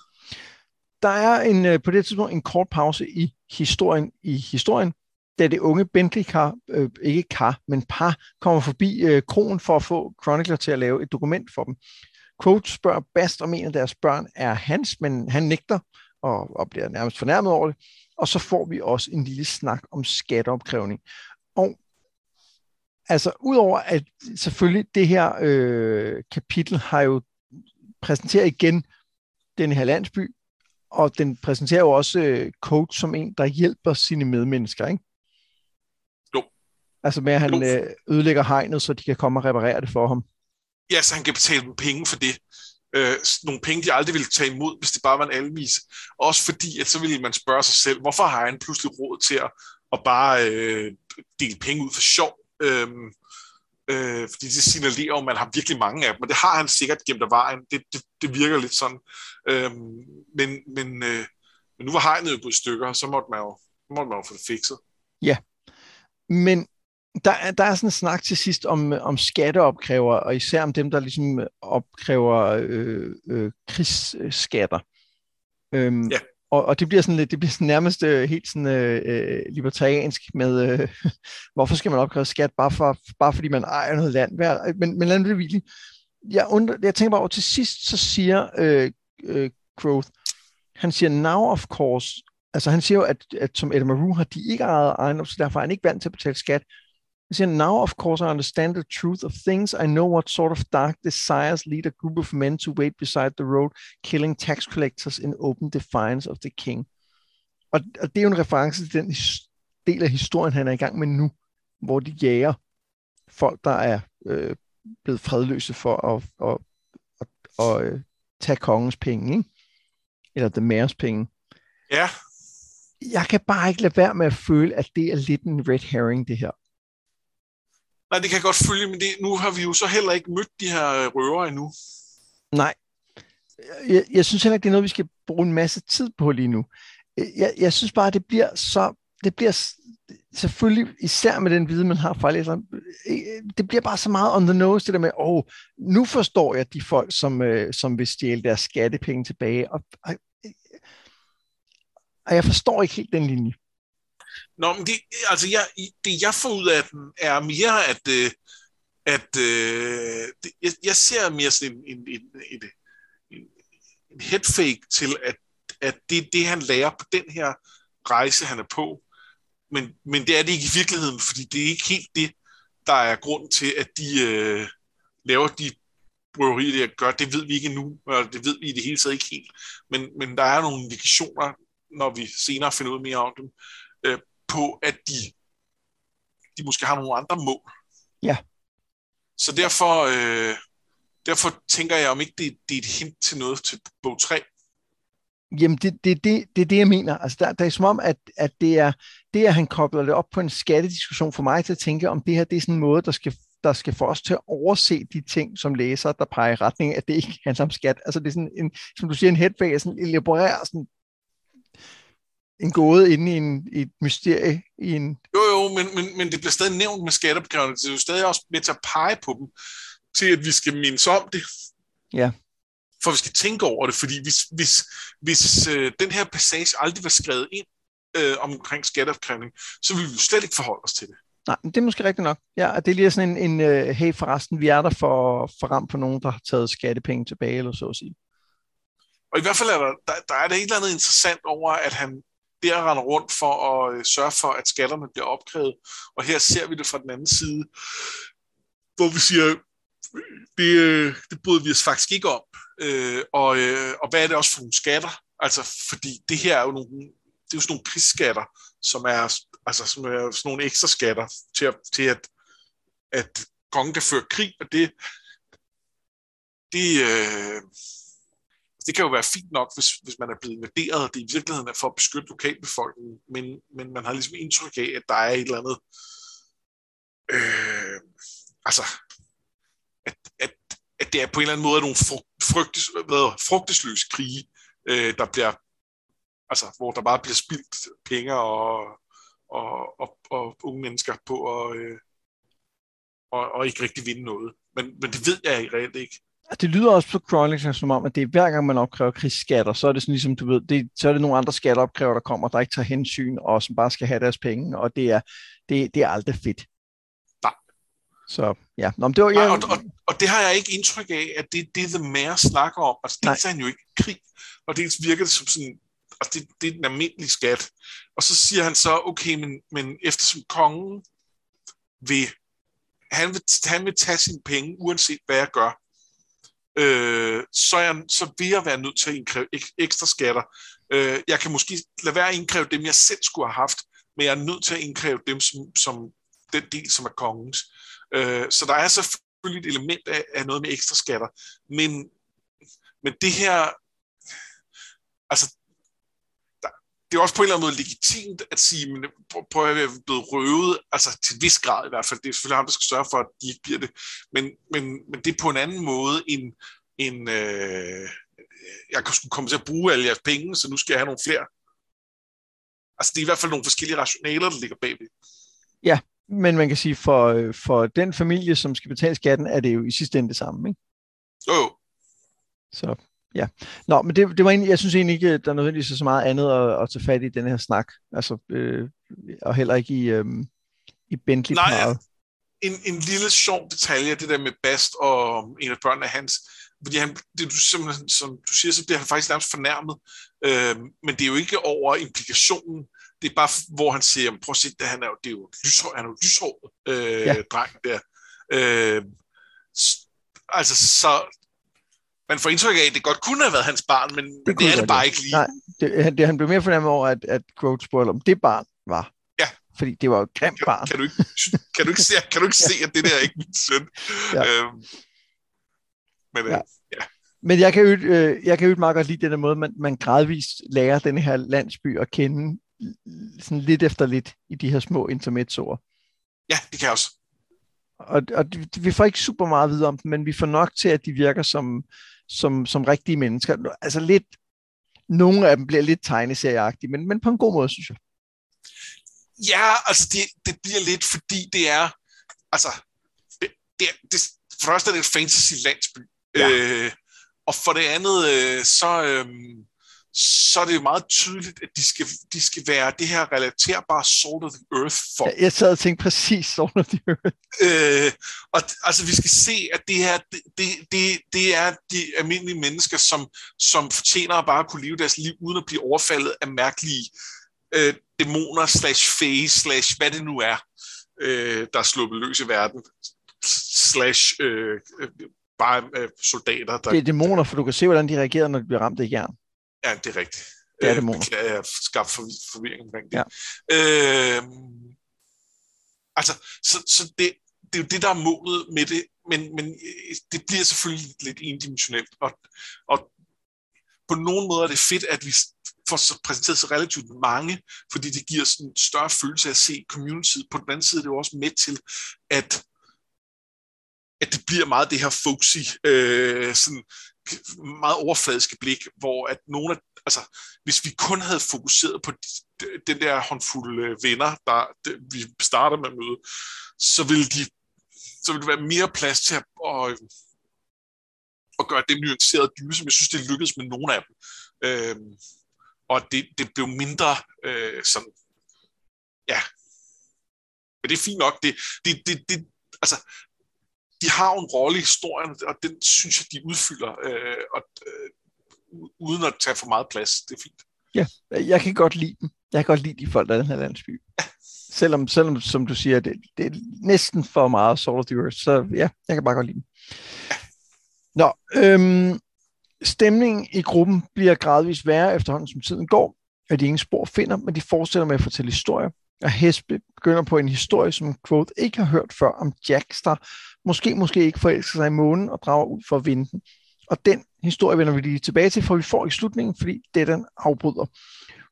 Der er en, øh, på det tidspunkt en kort pause i historien, i historien da det unge Bentley-kar, øh, ikke kar, men par, kommer forbi øh, kronen for at få Chronicler til at lave et dokument for dem. Quote spørger Bast, om en af deres børn er hans, men han nægter og, og bliver nærmest fornærmet over det. Og så får vi også en lille snak om skatteopkrævning. Og altså, udover at selvfølgelig det her øh, kapitel har jo præsenteret igen den her landsby, og den præsenterer jo også øh, coach som en, der hjælper sine medmennesker, ikke? Jo. Altså med, at han Jo. øh, ødelægger hegnet, så de kan komme og reparere det for ham. Ja, så han kan betale dem penge for det. Øh, nogle penge, de aldrig ville tage imod, hvis det bare var en alvis. Også fordi, at så ville man spørge sig selv, hvorfor har han pludselig råd til at, at bare øh, dele penge ud for sjov? Øhm, øh, fordi det signalerer, at man har virkelig mange af dem, og det har han sikkert gemt af vejen. Det, det, det virker lidt sådan. Øhm, men, men, øh, men nu var hegnet jo gået i stykker, så måtte man jo, måtte man jo få det fikset. Men der, er- der er sådan en snak til sidst om, om skatteopkræver, og især om dem, der ligesom opkræver øh, øh, krigsskatter. Øhm, Ja og, og det bliver sådan lidt, det bliver sådan nærmest øh, helt sådan øh, øh libertariansk med, øh, hvorfor skal man opkræve skat, bare, for, bare fordi man ejer noget land. Hver, Men, men lad nu det. Jeg, undrer, jeg tænker bare over, til sidst så siger øh, øh, Growth, han siger, now of course, altså han siger jo, at, at som Ed Maru har de ikke ejet ejendom, så derfor er han ikke vant til at betale skat. Han siger, now of course I understand the truth of things. I know what sort of dark desires lead a group of men to wait beside the road, killing tax collectors in open defiance of the king. Og, og det er jo en reference til den del af historien, han er i gang med nu, hvor de jager folk, der er øh, blevet fredløse for at, at, at, at, at tage kongens penge, ikke? eller the mayor's penge. Ja, Jeg kan bare ikke lade være med at føle, at det er lidt en red herring, det her nej, det kan jeg godt følge, men det, nu har vi jo så heller ikke mødt de her øh, røver endnu. Nej. Jeg, jeg synes heller ikke, det er noget, vi skal bruge en masse tid på lige nu. Jeg, jeg synes bare, det bliver så... Det bliver selvfølgelig, især med den viden, man har fra læseren, øh, det bliver bare så meget on the nose, det der med, åh, oh, nu forstår jeg de folk, som, øh, som vil stjæle deres skattepenge tilbage. Og, og, og jeg forstår ikke helt den linje. Nå, men det, altså jeg, det jeg får ud af den, er mere, at, øh, at øh, det, jeg, jeg ser mere sådan en, en, en, en, en, en headfake til, at, at det er det, han lærer på den her rejse, han er på. Men, men det er det ikke i virkeligheden, fordi det er ikke helt det, der er grund til, at de øh, laver de røverier, der gør. Det ved vi ikke nu, og det ved vi i det hele taget ikke helt. Men, men der er nogle indikationer, når vi senere finder ud mere om dem, øh, på, at de, de måske har nogle andre mål. Ja. Så derfor, øh, derfor tænker jeg, om ikke det, det er et hint til noget til bog 3. Jamen, det er det, det, det, er det, jeg mener. Altså, der, der er som om, at, at det er det, at han kobler det op på en skattediskussion for mig til at tænke, om det her det er sådan en måde, der skal, der skal få os til at overse de ting, som læser, der peger i retning af, at det ikke handler om skat. Altså, det er sådan en, som du siger, en headfake, sådan elaboreret, sådan en gåde inde i, en, i et mysterie. I en... Jo, jo, men, men, men det bliver stadig nævnt med skatteopkrævning. Det er jo stadig også med til at pege på dem, til at vi skal mindes om det. Ja. For vi skal tænke over det, fordi hvis, hvis, hvis øh, den her passage aldrig var skrevet ind øh, omkring skatteopkrævning, så ville vi jo slet ikke forholde os til det. Nej, men det er måske rigtigt nok. Ja, det er lige sådan en, en uh, hey forresten, vi er der for, for ram på nogen, der har taget skattepenge tilbage, eller så at sige. Og i hvert fald er der, der, der er der et eller andet interessant over, at han der render rundt for at øh, sørge for, at skatterne bliver opkrævet. Og her ser vi det fra den anden side, hvor vi siger, det, øh, det bryder vi os faktisk ikke om. Øh, og, øh, og hvad er det også for nogle skatter? Altså, fordi det her er jo nogle, det er jo sådan nogle krigsskatter, som er, altså, som er sådan nogle ekstra skatter til, at, til at, at kongen kan føre krig, og det, det, øh, det kan jo være fint nok, hvis, hvis man er blevet invaderet, og det i virkeligheden er for at beskytte lokalbefolkningen, men, men man har ligesom indtryk af, at der er et eller andet, øh, altså, at, at, at det er på en eller anden måde nogle frygtes, hvad, frugtesløse krige, øh, der bliver, altså, hvor der bare bliver spildt penge og, og, og, og unge mennesker på at, øh, og, og ikke rigtig vinde noget. Men, men det ved jeg i reelt ikke. Det lyder også på Chronicles som om, at det er hver gang man opkræver krigsskatter, så er det sådan ligesom, du ved, det, så er det nogle andre skatteopkræver, der kommer, der ikke tager hensyn, og som bare skal have deres penge, og det er, det, det er aldrig fedt. Nej. Så ja, Nå, men det var, Nej, ja, og, og, og, det har jeg ikke indtryk af, at det er det, The Mayor snakker om. Altså, dels er han jo ikke krig, og dels virker det som sådan, altså det, det er den almindelige skat. Og så siger han så, okay, men, men eftersom kongen vil, han vil, han vil tage sine penge, uanset hvad jeg gør, øh, så, jeg, så vil jeg være nødt til at indkræve ek- ekstra skatter. Øh, jeg kan måske lade være at indkræve dem, jeg selv skulle have haft, men jeg er nødt til at indkræve dem som, som den del, som er kongens. Øh, så der er selvfølgelig et element af, af noget med ekstra skatter, men, men det her, altså det er også på en eller anden måde legitimt at sige, men prøv at være blevet røvet, altså til en vis grad i hvert fald. Det er selvfølgelig ham, der skal sørge for, at de ikke bliver det. Men, men, men det er på en anden måde end, end øh, jeg kan komme til at bruge alle jeres penge, så nu skal jeg have nogle flere. Altså det er i hvert fald nogle forskellige rationaler, der ligger bagved. Ja, men man kan sige, for, for den familie, som skal betale skatten, er det jo i sidste ende det samme, ikke? Jo, jo. Så Ja, Nå, men det, det var egentlig, jeg synes egentlig ikke, der er nødvendigvis så meget andet at, at tage fat i den her snak, altså, øh, og heller ikke i, øh, i bentley Nej, ja. en, en lille sjov detalje, det der med Bast og en af børnene hans, fordi han, det, du, simpelthen, som du siger, så bliver han faktisk nærmest fornærmet, øh, men det er jo ikke over implikationen, det er bare, hvor han siger, prøv at se, det, han er jo, det er jo lyshår, han er jo lyshåret øh, ja. dreng der. Øh, altså, så man får indtryk af, at det godt kunne have været hans barn, men det, det er det bare ikke lige. Nej, det, det, han blev mere fornærmet over, at, at Quote spurgte, om det barn var. Ja. Fordi det var jo et grimt kan, barn. Kan du, ikke, kan, du ikke se, kan du ikke se, at det der er ikke min søn? Ja. Øhm, men øh, ja. ja. Men jeg kan jo, øh, jeg kan jo meget godt lide den måde, man, man gradvist lærer den her landsby at kende sådan lidt efter lidt i de her små intermezzoer. Ja, det kan jeg også. Og, og vi får ikke super meget at vide om dem, men vi får nok til, at de virker som, som, som rigtige mennesker. Altså lidt, nogle af dem bliver lidt tegneserieagtige, men, men på en god måde, synes jeg. Ja, altså det, det bliver lidt, fordi det er, altså, det, det, det, for det første er det et fantasy landsby, ja. øh, og for det andet, øh, så, øh, så er det jo meget tydeligt, at de skal, de skal være det her relaterbare Salt of the Earth for. Ja, jeg sad og tænkte præcis Salt of the Earth. Øh, og altså, vi skal se, at det her, det, det, det, er de almindelige mennesker, som, som fortjener at bare kunne leve deres liv, uden at blive overfaldet af mærkelige øh, dæmoner, slash face, slash hvad det nu er, øh, der er sluppet løs i verden, slash øh, bare øh, soldater. Der, det er dæmoner, for du kan se, hvordan de reagerer, når de bliver ramt af jern. Ja, det er rigtigt. Det er dæmoner. Øh, jeg har skabt for, forvirring omkring det. Ja. Øh, altså, så, så det, det er jo det, der er målet med det, men, men det bliver selvfølgelig lidt endimensionelt, og, og på nogen måde er det fedt, at vi får præsenteret så relativt mange, fordi det giver sådan en større følelse af at se communityet. På den anden side er det jo også med til, at at det bliver meget det her folksy, øh, sådan meget overfladiske blik, hvor at nogle af, altså, hvis vi kun havde fokuseret på den der håndfuld øh, venner, der vi starter med at møde, så ville, de, så ville det være mere plads til at, at, at gøre dem nuanceret dybe, som jeg synes, det lykkedes med nogle af dem. Øhm, og det, det blev mindre øh, sådan, ja, men det er fint nok. Det, det, det, det, altså, de har jo en rolle i historien, og den synes jeg, de udfylder, øh, og, øh, uden at tage for meget plads. Det er fint. Ja, jeg kan godt lide dem. Jeg kan godt lide de folk, der er i den her landsby. Ja. Selvom, selvom, som du siger, det, det er næsten for meget Soul of the Earth, så ja, jeg kan bare godt lide dem. Nå, øhm, stemningen i gruppen bliver gradvist værre efterhånden, som tiden går, at de ingen spor finder, men de fortsætter med at fortælle historier, og Hespe begynder på en historie, som Quote ikke har hørt før, om der måske, måske ikke forelsker sig i månen og drager ud for at vinde den. Og den historie vender vi lige tilbage til, for vi får i slutningen, fordi det den afbryder.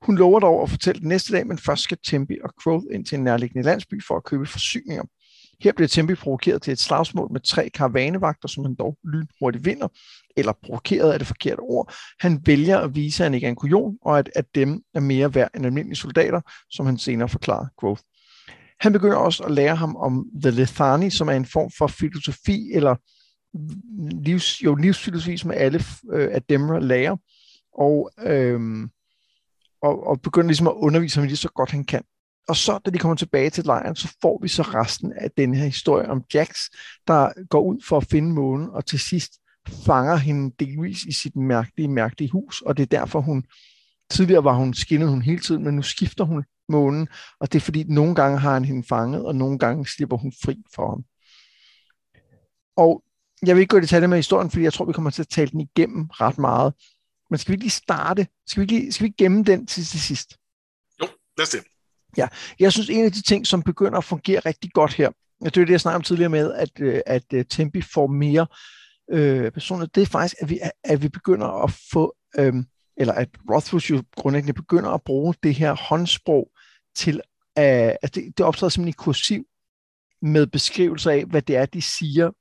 Hun lover dog at fortælle det næste dag, men først skal Tempi og Quoth ind til en nærliggende landsby for at købe forsyninger. Her bliver Tempi provokeret til et slagsmål med tre karavanevagter, som han dog lynhurtigt vinder, eller provokeret er det forkerte ord. Han vælger at vise, at han ikke er en kujon, og at, at dem er mere værd end almindelige soldater, som han senere forklarer Quoth. Han begynder også at lære ham om The Lethani, som er en form for filosofi, eller livs, jo, livsfilosofi, som alle øh, Ademra lærer, og, øh, og, og begynder ligesom at undervise ham lige så godt han kan. Og så, da de kommer tilbage til lejren, så får vi så resten af den her historie om Jax, der går ud for at finde månen, og til sidst fanger hende delvis i sit mærkelige, mærkelige hus, og det er derfor, hun tidligere var hun skinnet hun hele tiden, men nu skifter hun månen, og det er fordi, nogle gange har han hende fanget, og nogle gange slipper hun fri for ham. Og jeg vil ikke gå i detaljer med historien, fordi jeg tror, vi kommer til at tale den igennem ret meget. Men skal vi lige starte? Skal vi lige, skal vi gemme den til, til sidst? Jo, lad os det. Ja, jeg synes, en af de ting, som begynder at fungere rigtig godt her, det er det, jeg snakkede om tidligere med, at, øh, at, at øh, Tempi får mere øh, personer, det er faktisk, at vi, at vi begynder at få, øh, eller at Rothfuss jo grundlæggende begynder at bruge det her håndsprog til, øh, at det, det optræder simpelthen i kursiv med beskrivelser af, hvad det er, de siger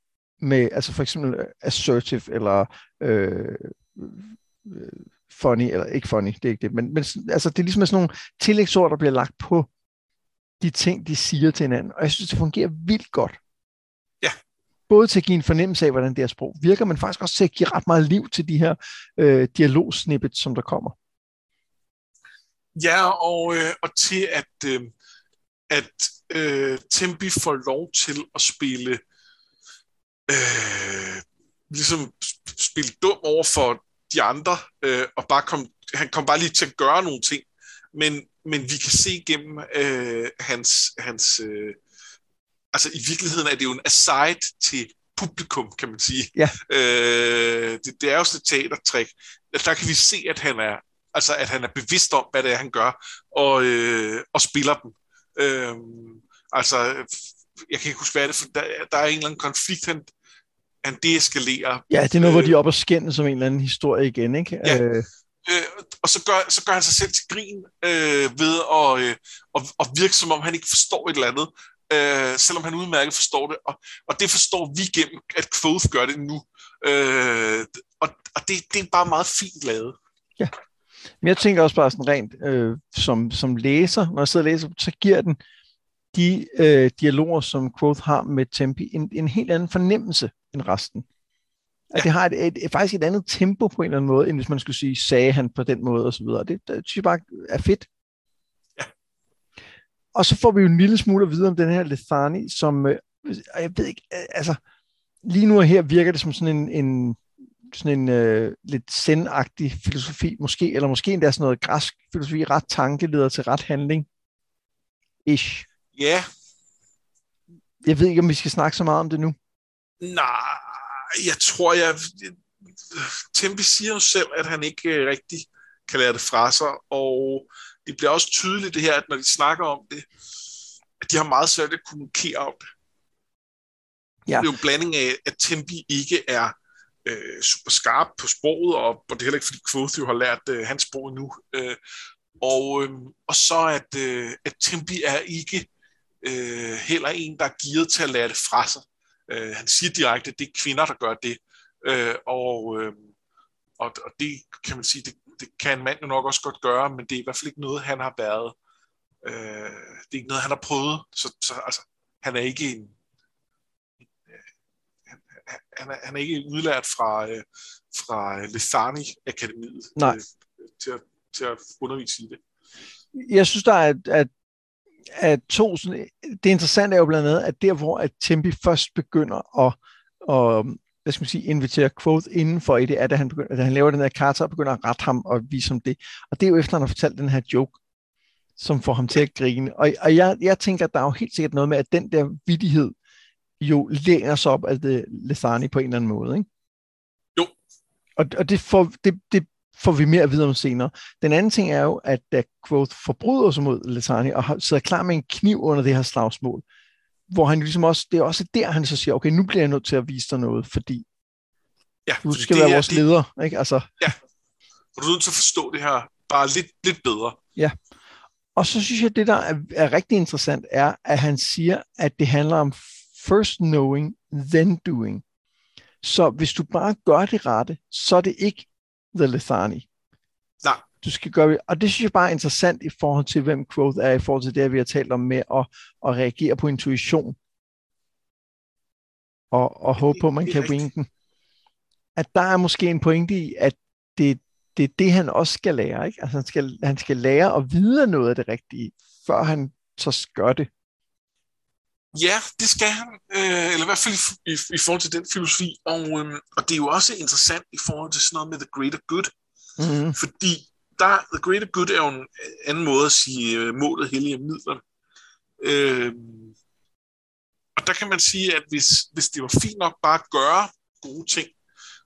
med, altså for eksempel øh, assertive, eller øh, øh, funny, eller ikke funny, det er ikke det, men, men altså, det er ligesom sådan nogle tillægsord, der bliver lagt på de ting, de siger til hinanden, og jeg synes, det fungerer vildt godt. Ja. Både til at give en fornemmelse af, hvordan det her sprog virker, men faktisk også til at give ret meget liv til de her øh, dialogsnippets, som der kommer. Ja, og, øh, og til at, øh, at øh, Tempi får lov til at spille øh, ligesom spille dum over for de andre, øh, og bare kom, han kom bare lige til at gøre nogle ting, men, men vi kan se gennem øh, hans, hans øh, altså i virkeligheden er det jo en aside til publikum, kan man sige. Ja. Øh, det, det er jo sådan et teatertrik. Der kan vi se, at han er, altså, at han er bevidst om, hvad det er, han gør, og, øh, og spiller den. Øh, altså, jeg kan ikke huske, hvad det er, for der, der er en eller anden konflikt, han, han deeskalerer. Ja, det er noget, øh, hvor de er oppe og skændes som en eller anden historie igen, ikke? Ja. Øh. Øh, og så gør, så gør han sig selv til grin øh, ved at, øh, at, at virke, som om han ikke forstår et eller andet, øh, selvom han udmærket forstår det. Og, og det forstår vi gennem, at Quoth gør det nu. Øh, og og det, det er bare meget fint lavet. Ja. Men jeg tænker også bare sådan rent, øh, som, som læser, når jeg sidder og læser, så giver den de øh, dialoger, som Quoth har med Tempi, en, en helt anden fornemmelse end resten. At ja. det har et, et, et, faktisk et andet tempo på en eller anden måde, end hvis man skulle sige, sagde han på den måde, og så videre. Det, det synes jeg bare er fedt. Ja. Og så får vi jo en lille smule at vide om den her Lethani, som, øh, jeg ved ikke, øh, altså, lige nu her virker det som sådan en, en sådan en øh, lidt sendagtig filosofi, måske, eller måske endda sådan noget græsk filosofi, ret tankeleder til ret handling. Ish. Ja. Jeg ved ikke, om vi skal snakke så meget om det nu. Nej, jeg tror, jeg... Tempi siger jo selv, at han ikke øh, rigtig kan lære det fra sig, og det bliver også tydeligt det her, at når de snakker om det, at de har meget svært at kommunikere om det. Ja. Det er jo en blanding af, at Tempi ikke er øh, super skarp på sproget, og, og det er heller ikke, fordi Quoth jo har lært øh, hans sprog nu. Øh, og, øh, og så at, øh, at Tempi er ikke øh, heller en, der er gearet til at lære det fra sig. Øh, han siger direkte, at det er kvinder, der gør det. Øh, og, øh, og, og det kan man sige, det, det kan en mand jo nok også godt gøre, men det er i hvert fald ikke noget, han har været. Øh, det er ikke noget, han har prøvet. Så, så altså, han er ikke en, han, er, han er ikke udlært fra, øh, fra Lethani Akademiet Nej. Øh, til, at, til at undervise i det. Jeg synes, der er, at, at, at to, sådan, det interessante er jo blandt andet, at der, hvor at Tempi først begynder at, at hvad skal man sige, invitere Quoth indenfor i det, er, at han, begynder, at han laver den her karte og begynder at rette ham og vise ham det. Og det er jo efter, han har fortalt den her joke, som får ham til at grine. Og, og jeg, jeg tænker, at der er jo helt sikkert noget med, at den der vidighed jo læner sig op af det Lethani på en eller anden måde, ikke? Jo. Og, og det, får, det, det får vi mere at vide om senere. Den anden ting er jo, at da Quoth forbryder sig mod Lethani og sidder klar med en kniv under det her slagsmål, hvor han ligesom også, det er også der, han så siger, okay, nu bliver jeg nødt til at vise dig noget, fordi Ja, du skal være er- vores det- leder, ikke? Altså, Og du er nødt til at forstå det her bare lidt, lidt bedre. og så synes jeg, at det, der er, er rigtig interessant, er, at han siger, at det handler om first knowing, then doing. Så hvis du bare gør det rette, så er det ikke The Lethani. Nej. Du skal gøre det, og det synes jeg bare er interessant i forhold til, hvem Quoth er, i forhold til det, vi har talt om med at, at reagere på intuition. Og, og håbe på, at man kan winge den. At der er måske en pointe i, at det, det er det, han også skal lære. Ikke? Altså, han, skal, han skal lære at vide noget af det rigtige, før han så gør det. Ja, det skal han, øh, eller i hvert fald i, i, i forhold til den filosofi, og, øh, og det er jo også interessant i forhold til sådan noget med the greater good, Mm-hmm. fordi der, the greater good er jo en anden måde at sige øh, målet hellige midlerne. Øh, og der kan man sige, at hvis, hvis det var fint nok bare at gøre gode ting,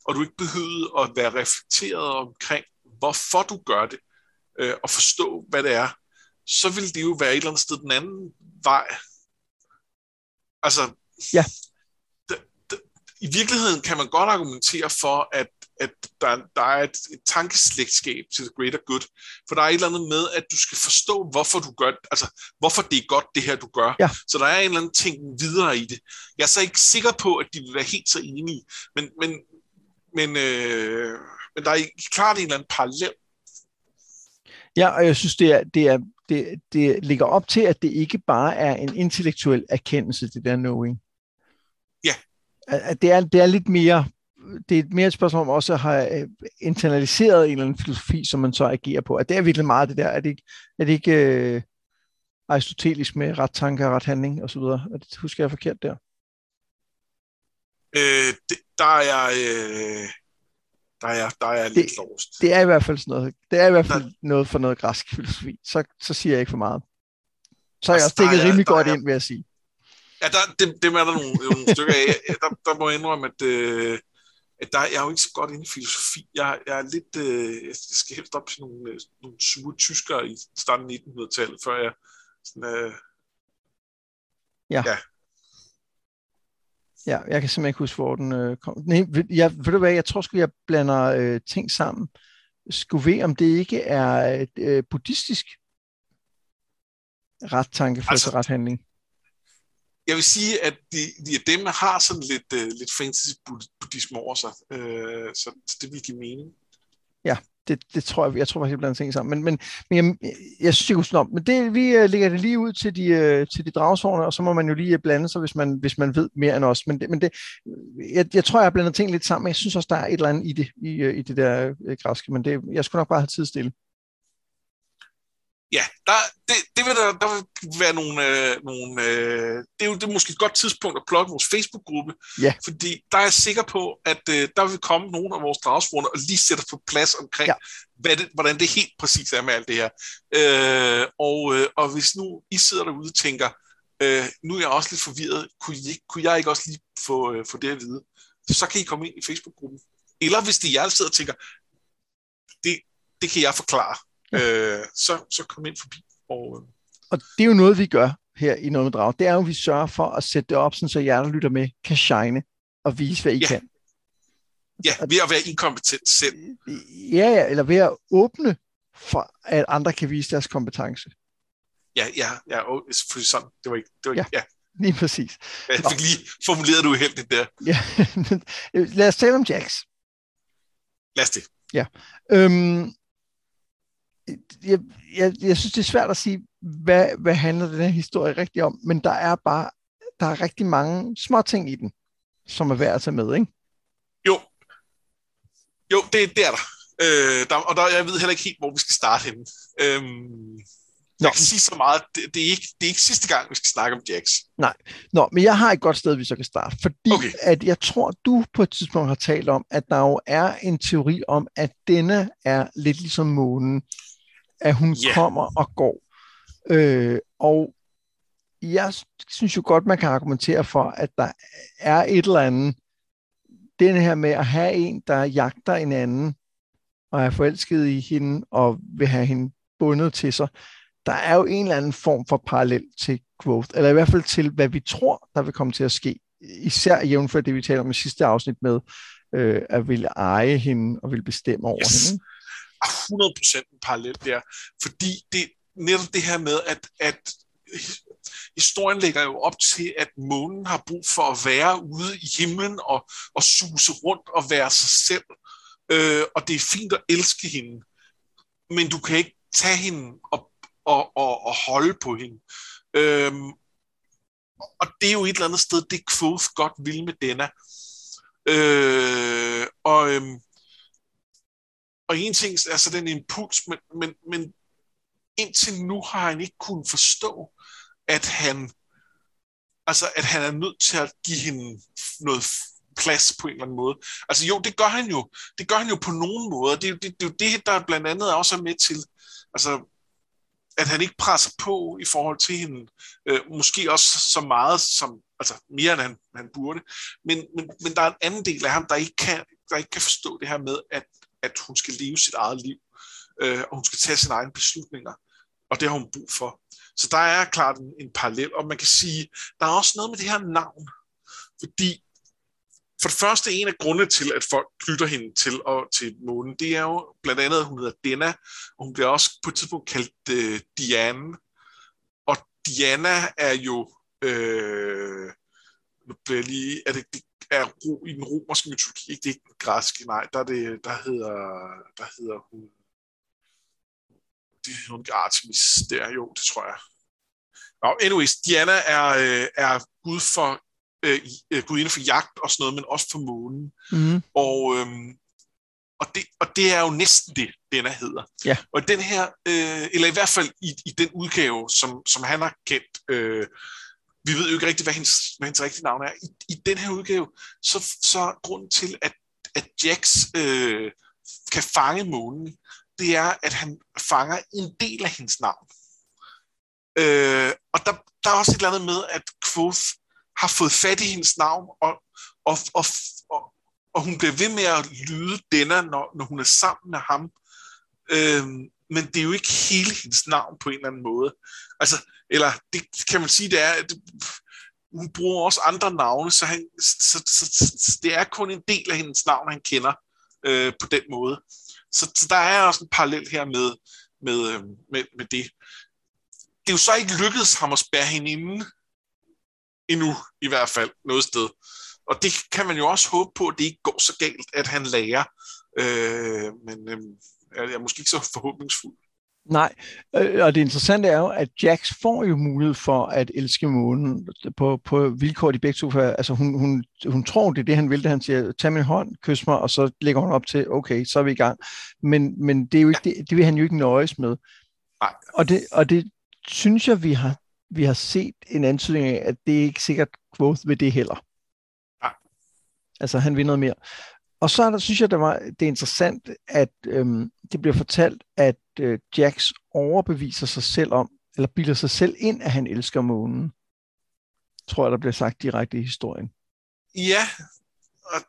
og du ikke behøvede at være reflekteret omkring, hvorfor du gør det, øh, og forstå, hvad det er, så vil det jo være et eller andet sted den anden vej. Altså, Ja. d- d- i virkeligheden kan man godt argumentere for, at, at der, der er et, et tankeslægtskab til the greater good, for der er et eller andet med, at du skal forstå, hvorfor du gør altså, hvorfor det er godt, det her, du gør. Ja. Så der er en eller anden ting videre i det. Jeg er så ikke sikker på, at de vil være helt så enige, men, men, men, øh, men der er klart en eller anden parallel. Ja, og jeg synes, det, er, det, er, det, det ligger op til, at det ikke bare er en intellektuel erkendelse, det der knowing. Ja. At, at det, er, det er lidt mere, det er mere et spørgsmål om også at have øh, internaliseret en eller anden filosofi, som man så agerer på. At det er virkelig meget det der. Er det ikke, er det ikke øh, aristotelisk med ret tanke og ret handling osv.? Det husker jeg forkert der. Øh, det, der er jeg, øh, der er der er Det- lidt lost. Det er i hvert fald sådan noget. Det er i hvert fald noget for noget græsk filosofi. Så, så siger jeg ikke for meget. Så er jeg Altså, også dækket der rimelig der godt er- ind, vil jeg sige. Ja, der, dem, dem er der nogle, nogle stykker af. Der, der må jeg indrømme, at, øh, at der, jeg er jo ikke så godt inde i filosofi. Jeg, jeg er lidt, øh, jeg skal helst op til nogle, øh, nogle sure tyskere i starten af 1900-tallet, før jeg sådan, øh, Ja, jeg kan simpelthen ikke huske, hvor den øh, kom. Nej, jeg, ved du hvad, jeg tror sgu, jeg blander øh, ting sammen. Skulle ved, om det ikke er øh, buddhistisk ret tanke for altså, ret handling. jeg vil sige, at de, de af dem har sådan lidt, øh, lidt fantasy bud- buddhisme over sig, øh, så det vil give mening. Det, det tror jeg, jeg tror faktisk, jeg blander ting sammen. Men, men, men jeg, jeg synes, det er sådan Men det, vi øh, lægger det lige ud til de, øh, til de dragsvogne, og så må man jo lige blande sig, hvis man, hvis man ved mere end os. Men, det, men det, jeg, jeg tror, jeg har blandet ting lidt sammen, men jeg synes også, der er et eller andet i det, i, øh, i det der græske. Men det, jeg skulle nok bare have tid stille. Ja, der, det, det vil der, der vil være nogle, øh, nogle øh, det er jo det er måske et godt tidspunkt at plukke vores Facebook-gruppe, Ja. fordi der er jeg sikker på, at øh, der vil komme nogle af vores dragsbrugere og lige sætte på plads omkring, Ja. hvad det, hvordan det helt præcis er med alt det her. Øh, og, øh, og hvis nu I sidder derude og tænker, øh, nu er jeg også lidt forvirret, kunne, I, kunne jeg ikke også lige få, øh, få det at vide, så kan I komme ind i Facebook-gruppen. Eller hvis det er jer, der sidder og tænker, det, det kan jeg forklare, øh, så, så kom ind forbi. Og, øh, Og det er jo noget, vi gør her i Noget med Drag. Det er jo, at vi sørger for at sætte det op, sådan, så jer, der lytter med, kan shine og vise, hvad I Ja. kan. ja, ved at være inkompetent selv. Ja, ja, eller ved at åbne for, at andre kan vise deres kompetence. Ja, ja, ja, og selvfølgelig sådan. Det var ikke, det var ikke, ja. ja. Lige præcis. Jeg fik lige formuleret det uheldigt der. Ja. Lad os tale om Jax. Lad os det. Øhm, jeg, jeg, jeg synes, det er svært at sige, hvad, hvad handler den her historie rigtig om, men der er bare der er rigtig mange små ting i den, som er værd at tage med, ikke? Jo. Jo, det, er der. Øh, der, og der, jeg ved heller ikke helt, hvor vi skal starte henne. Øhm, jeg kan sige så meget, det, det, er ikke, det er ikke sidste gang, vi skal snakke om Jax. Nej, Nå, men jeg har et godt sted, vi så kan starte, fordi okay. at jeg tror, du på et tidspunkt har talt om, at der jo er en teori om, at denne er lidt ligesom månen, at hun yeah. kommer og går. Øh, og jeg synes jo godt, man kan argumentere for, at der er et eller andet, den her med at have en, der jagter en anden, og er forelsket i hende, og vil have hende bundet til sig, der er jo en eller anden form for parallel til growth, eller i hvert fald til, hvad vi tror, der vil komme til at ske. Især jævnfør det, vi taler om i sidste afsnit med, øh, at ville eje hende og ville bestemme over yes. hende. 100% en parallel der, fordi det netop det her med, at, at historien lægger jo op til, at månen har brug for at være ude i himlen og, og suse rundt og være sig selv. Øh, og det er fint at elske hende, men du kan ikke tage hende og, og, og, og holde på hende. Øh, og det er jo et eller andet sted, det Quoth godt vil med denne. Øh, og, øh, og en ting er så den impuls, men, men, men indtil nu har han ikke kunnet forstå, at han altså at han er nødt til at give hende noget plads på en eller anden måde. Altså jo, det gør han jo. Det gør han jo på nogen måder. Det er jo det, det, er jo det der blandt andet også er med til, altså at han ikke presser på i forhold til hende. Øh, måske også så meget som, altså mere end han, han burde. Men, men, men der er en anden del af ham, der ikke kan, der ikke kan forstå det her med, at, at hun skal leve sit eget liv. Øh, og hun skal tage sine egne beslutninger. Og det har hun brug for. Så der er klart en, en parallel, og man kan sige, der er også noget med det her navn, fordi for det første, en af grundene til, at folk knytter hende til, og, til månen, det er jo blandt andet, at hun hedder Dena, og hun bliver også på et tidspunkt kaldt øh, Diane. Og Diana er jo, øh, nu bliver lige, er det, det er ro, i den romerske mytologi, ikke det er ikke den græske, nej, der, er det, der, hedder, der hedder hun det er ikke Artemis der, jo, det tror jeg. Nå, anyways, Diana er, øh, er gud for øh, øh, gud inden for jagt og sådan noget, men også for månen. Mm. Og, øhm, og, det, og det er jo næsten det, den hedder. Ja. Og den her, øh, eller i hvert fald i, i den udgave, som, som han har kendt, øh, vi ved jo ikke rigtigt, hvad hendes, hvad hendes rigtige navn er. I, I den her udgave, så, så grunden til, at, at Jax øh, kan fange månen, det er, at han fanger en del af hendes navn. Øh, og der, der er også et eller andet med, at Quoth har fået fat i hendes navn, og, og, og, og, og hun bliver ved med at lyde denne, når, når hun er sammen med ham. Øh, men det er jo ikke hele hendes navn på en eller anden måde. Altså, eller det kan man sige, det er, at hun bruger også andre navne, så, han, så, så, så det er kun en del af hendes navn, han kender øh, på den måde. Så, så der er også en parallel her med, med, øh, med, med det. Det er jo så ikke lykkedes ham at spære hende inden, endnu, i hvert fald, noget sted. Og det kan man jo også håbe på, at det ikke går så galt, at han lærer. Øh, men øh, jeg er måske ikke så forhåbningsfuld. Nej, øh, og det interessante er jo, at Jax får jo mulighed for at elske månen på, på vilkår, de begge to. Altså hun, hun, hun tror, det er det, han vil, det han siger, tag min hånd, kys mig, og så lægger hun op til, okay, så er vi i gang. Men, men det, er jo ikke, det, det vil han jo ikke nøjes med. Nej. Og det, og det synes jeg, vi har, vi har set en antydning af, at det er ikke sikkert Quoth ved det heller. Altså, han vil noget mere. Og så er der, synes jeg, det, var, det er interessant, at øhm, det bliver fortalt, at øh, Jax overbeviser sig selv om, eller bilder sig selv ind, at han elsker månen. Tror jeg, der bliver sagt direkte i historien. Ja, og,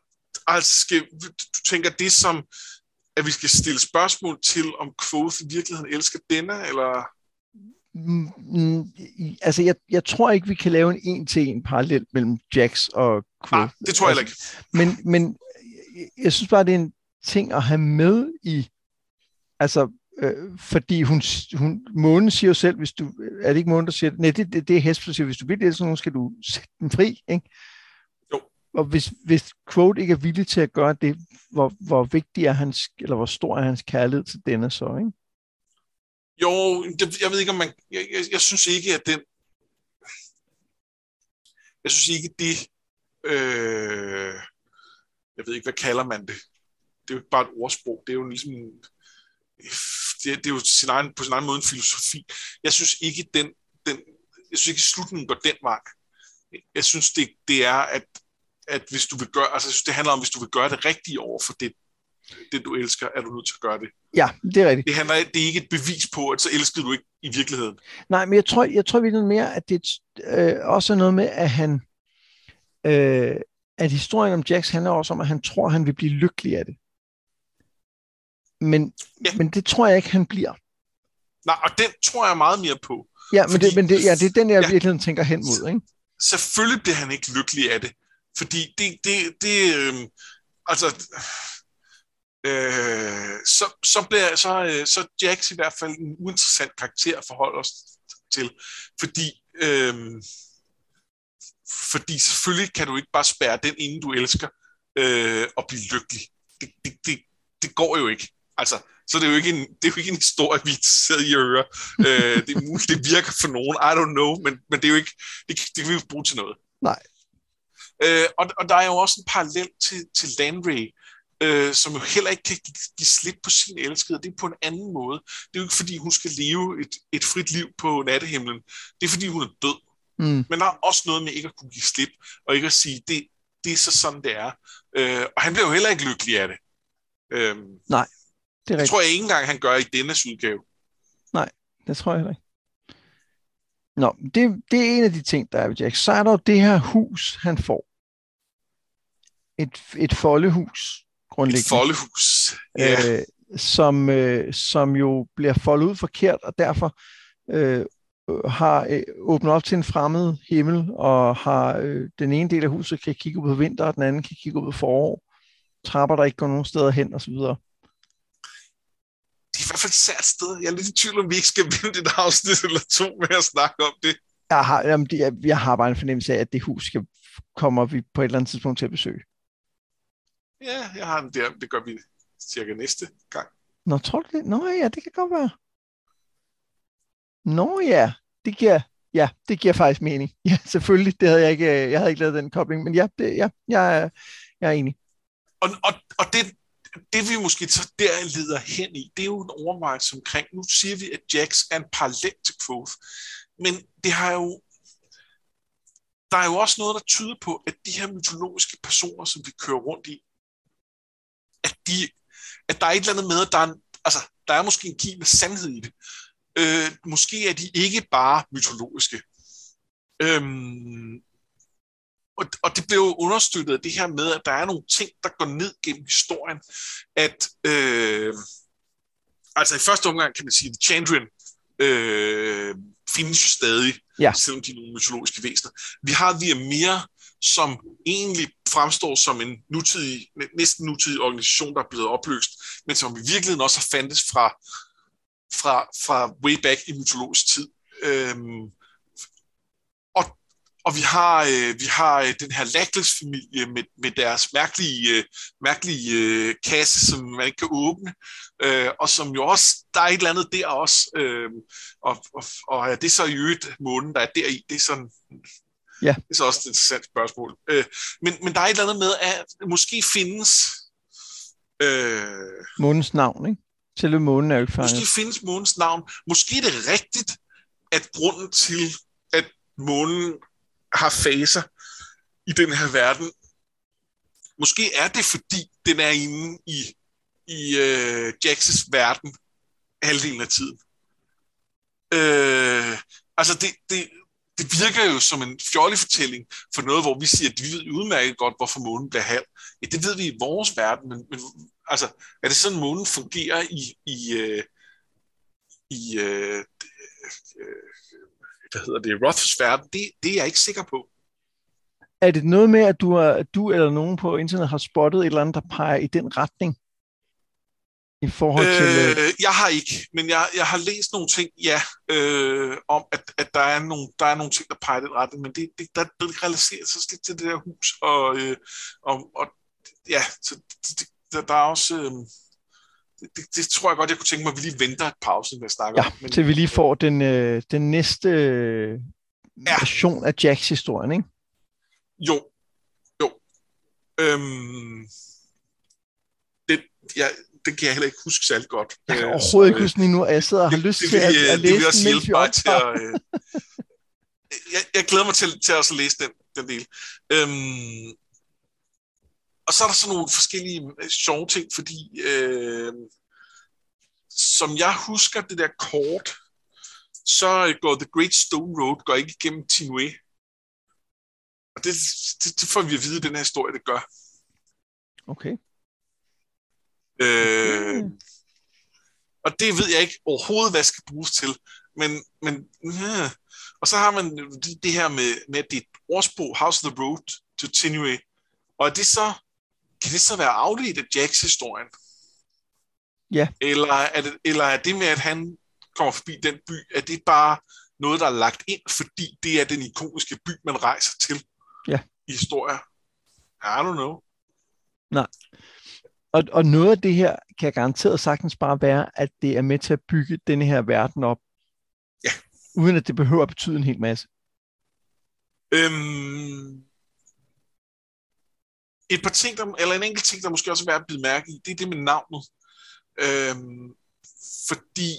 altså skal, du tænker det som, at vi skal stille spørgsmål til, om Quoth i virkeligheden elsker denne, eller? Mm, mm, altså, jeg, jeg tror ikke, vi kan lave en en-til-en parallel mellem Jax og Quoth. Nej, det tror jeg altså, ikke. Men, men jeg synes bare, det er en ting at have med i, altså, øh, fordi hun, hun, månen siger jo selv, hvis du, er det ikke månen, der siger, nej, det, det, det er Hesper, der siger, hvis du vil det, så skal du sætte den fri, ikke? Jo. Og hvis, hvis Quote ikke er villig til at gøre det, hvor, hvor vigtig er hans, eller hvor stor er hans kærlighed til denne så, ikke? Jo, det, jeg ved ikke, om man... Jeg, jeg, jeg synes ikke, at den... Jeg synes ikke, det... Øh, jeg ved ikke, hvad kalder man det? Det er jo bare et ordsprog. Det er jo ligesom... Det, det er jo sin egen, på sin egen måde en filosofi. Jeg synes ikke, den, den, jeg synes ikke, slutningen går den vej. Jeg synes, det, det er, at, at hvis du vil gøre, altså jeg synes, det handler om, hvis du vil gøre det rigtige over for det, det du elsker, er du nødt til at gøre det. Ja, det er rigtigt. Det, handler, det er ikke et bevis på, at så elsker du ikke i virkeligheden. Nej, men jeg tror, jeg tror virkelig mere, at det øh, også er noget med, at han, øh, at historien om Jax handler også om, at han tror, at han vil blive lykkelig af det. Men, ja. men det tror jeg ikke, han bliver. Nej, og den tror jeg meget mere på. Ja, men, fordi, det, men det, ja, det er den, jeg ja, virkelig tænker hen mod. Ikke? Selvfølgelig bliver han ikke lykkelig af det. Fordi det, det, det øh, altså, øh, så, så bliver så, øh, så Jax i hvert fald en uinteressant karakter at forholde os til. Fordi, øh, fordi selvfølgelig kan du ikke bare spærre den, inden du elsker, øh, og blive lykkelig. Det, det, det, det går jo ikke. Altså, så det er jo ikke en, det er jo ikke en historie, vi sidder i og hører. øh, det, er muligt, det virker for nogen, I don't know, men, men det er jo ikke, det, det kan vi jo bruge til noget. Nej. Øh, og, og der er jo også en parallel til, til Landry, øh, som jo heller ikke kan give slip på sin elskede. Det er på en anden måde. Det er jo ikke, fordi hun skal leve et, et frit liv på nattehimlen. Det er, fordi hun er død. Mm. Men der er også noget med ikke at kunne give slip, og ikke at sige, det, det er så sådan, det er. Øh, og han bliver jo heller ikke lykkelig af det. Øh, Nej. Det, det tror jeg ikke engang, han gør i denne udgave. Nej, det tror jeg heller ikke. Nå, det, det er en af de ting, der er ved Jack. Så er der jo det her hus, han får. Et, et foldehus, grundlæggende. Et foldehus, ja. Øh, som, øh, som jo bliver foldet ud forkert, og derfor øh, har øh, åbnet op til en fremmed himmel, og har øh, den ene del af huset kan kigge ud på vinter, og den anden kan kigge ud på forår. Trapper, der ikke går nogen steder hen, osv det er i hvert fald et sært sted. Jeg er lidt i tvivl om, vi ikke skal vente et afsnit eller to med at snakke om det. Jeg har, jamen, jeg, jeg har bare en fornemmelse af, at det hus skal, kommer vi på et eller andet tidspunkt til at besøge. Ja, jeg har den der. Det gør vi cirka næste gang. Nå, tror du det? Nå ja, det kan godt være. Nå ja, det giver, ja, det giver faktisk mening. Ja, selvfølgelig. Det havde jeg ikke, øh, jeg havde ikke lavet den kobling, men ja, det, ja jeg, jeg er enig. Og, og, og det, det vi måske så der leder hen i, det er jo en overvejelse omkring, nu siger vi, at Jax er en parallel til Quoth, men det har jo, der er jo også noget, der tyder på, at de her mytologiske personer, som vi kører rundt i, at, de, at der er et eller andet med, at der er, en, altså, der er måske en kim med sandhed i det. Øh, måske er de ikke bare mytologiske. Øhm, og, og det blev jo understøttet af det her med, at der er nogle ting, der går ned gennem historien. At, øh, altså i første omgang kan man sige, at Chandrian øh, findes jo stadig, ja. selvom de er nogle mytologiske væsener. Vi har Viamir, som egentlig fremstår som en nutidig, næsten nutidig organisation, der er blevet opløst, men som i virkeligheden også har fandtes fra, fra, fra way back i mytologisk tid. Øhm, og vi har, øh, vi har øh, den her Lackless-familie med, med deres mærkelige, øh, mærkelige øh, kasse, som man ikke kan åbne. Øh, og som jo også, der er et eller andet der også. Øh, og, og, og er det så i øvrigt månen, der er deri? Det er sådan... Ja. Det er så også et interessant spørgsmål. Øh, men, men der er et eller andet med, at måske findes... Øh, månens navn, ikke? Selve månen er jo ikke fanget. Måske findes månens navn. Måske er det rigtigt, at grunden til, at månen har faser i den her verden. Måske er det, fordi den er inde i, i uh, Jax's verden halvdelen af tiden. Uh, altså, det, det, det virker jo som en fjollig fortælling for noget, hvor vi siger, at vi ved udmærket godt, hvorfor månen bliver halv. Ja, det ved vi i vores verden, men, men altså, er det sådan, månen fungerer i, i, uh, i uh, hvad hedder det, Roths verden, det, det er jeg ikke sikker på. Er det noget med, at du, er, at du eller nogen på internet har spottet et eller andet, der peger i den retning? I forhold til... Øh, jeg har ikke, men jeg, jeg har læst nogle ting, ja, øh, om at, at der, er nogle, der er nogle ting, der peger i den retning, men det, det, der, det relaterer sig lidt til det der hus, og, øh, og, og ja, så det, der, der er også... Øh, det, det tror jeg godt, jeg kunne tænke mig, at vi lige venter et pause med at snakke ja, om. Men, til vi lige får den, øh, den næste øh, ja. version af Jacks historien, ikke? Jo, jo. Øhm, det, ja, det kan jeg heller ikke huske særlig godt. Jeg kan øh, overhovedet ikke huske nu, at jeg sidder og har det, lyst det, til at, at læse det vil også hjælpe mig til at... Øh, jeg, jeg glæder mig til, til at også læse den, den del. Øhm, og så er der sådan nogle forskellige øh, sjove ting, fordi øh, som jeg husker det der kort, så går The Great Stone Road går ikke igennem Tinue. Og det, det, det får vi at vide, at den her historie, det gør. Okay. Øh, okay. Og det ved jeg ikke overhovedet, hvad skal bruges til. Men, men øh. og så har man det, det her med, med, at det er et ordsprog, House of the Road to Tinue. Og er det så kan det så være afledt af Jacks historien? Ja. Eller er, det, eller er det med, at han kommer forbi den by, er det bare noget, der er lagt ind, fordi det er den ikoniske by, man rejser til ja. i historier? I don't know. Nej. Og, og noget af det her kan garanteret sagtens bare være, at det er med til at bygge denne her verden op. Ja. Uden at det behøver at betyde en hel masse. Øhm, et par ting, der, eller en enkelt ting, der måske også er værd at bide mærke i, det er det med navnet. Øhm, fordi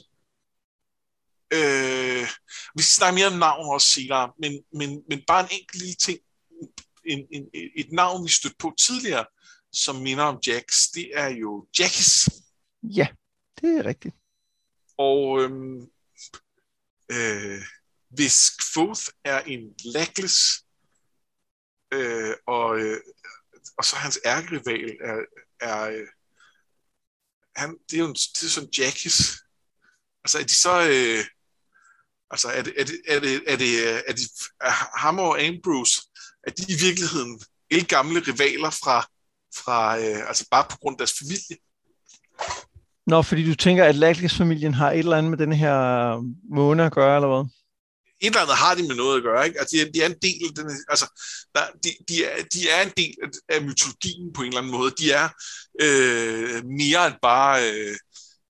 øh, vi skal snakke mere om navn også senere, men, men, men bare en enkelt lille ting, en, en, et navn, vi stødte på tidligere, som minder om Jax, det er jo Jackis. Ja, det er rigtigt. Og øhm, øh, hvis Foth er en lackless, øh, og øh, og så hans ærkerival er, er øh, han, det er jo en, det er sådan Jackies. Altså er de så, øh, altså er det, er det, er det, er det, øh, er det er ham og Ambrose, er de i virkeligheden gamle rivaler fra, fra øh, altså bare på grund af deres familie? Nå, fordi du tænker, at Lackless-familien har et eller andet med den her øh, måne at gøre, eller hvad? Et eller andet har de med noget at gøre. Ikke? Altså, de, er, de er en del af den, altså, der, de, de, er, de er en del af mytologien på en eller anden måde. De er øh, mere end bare, øh,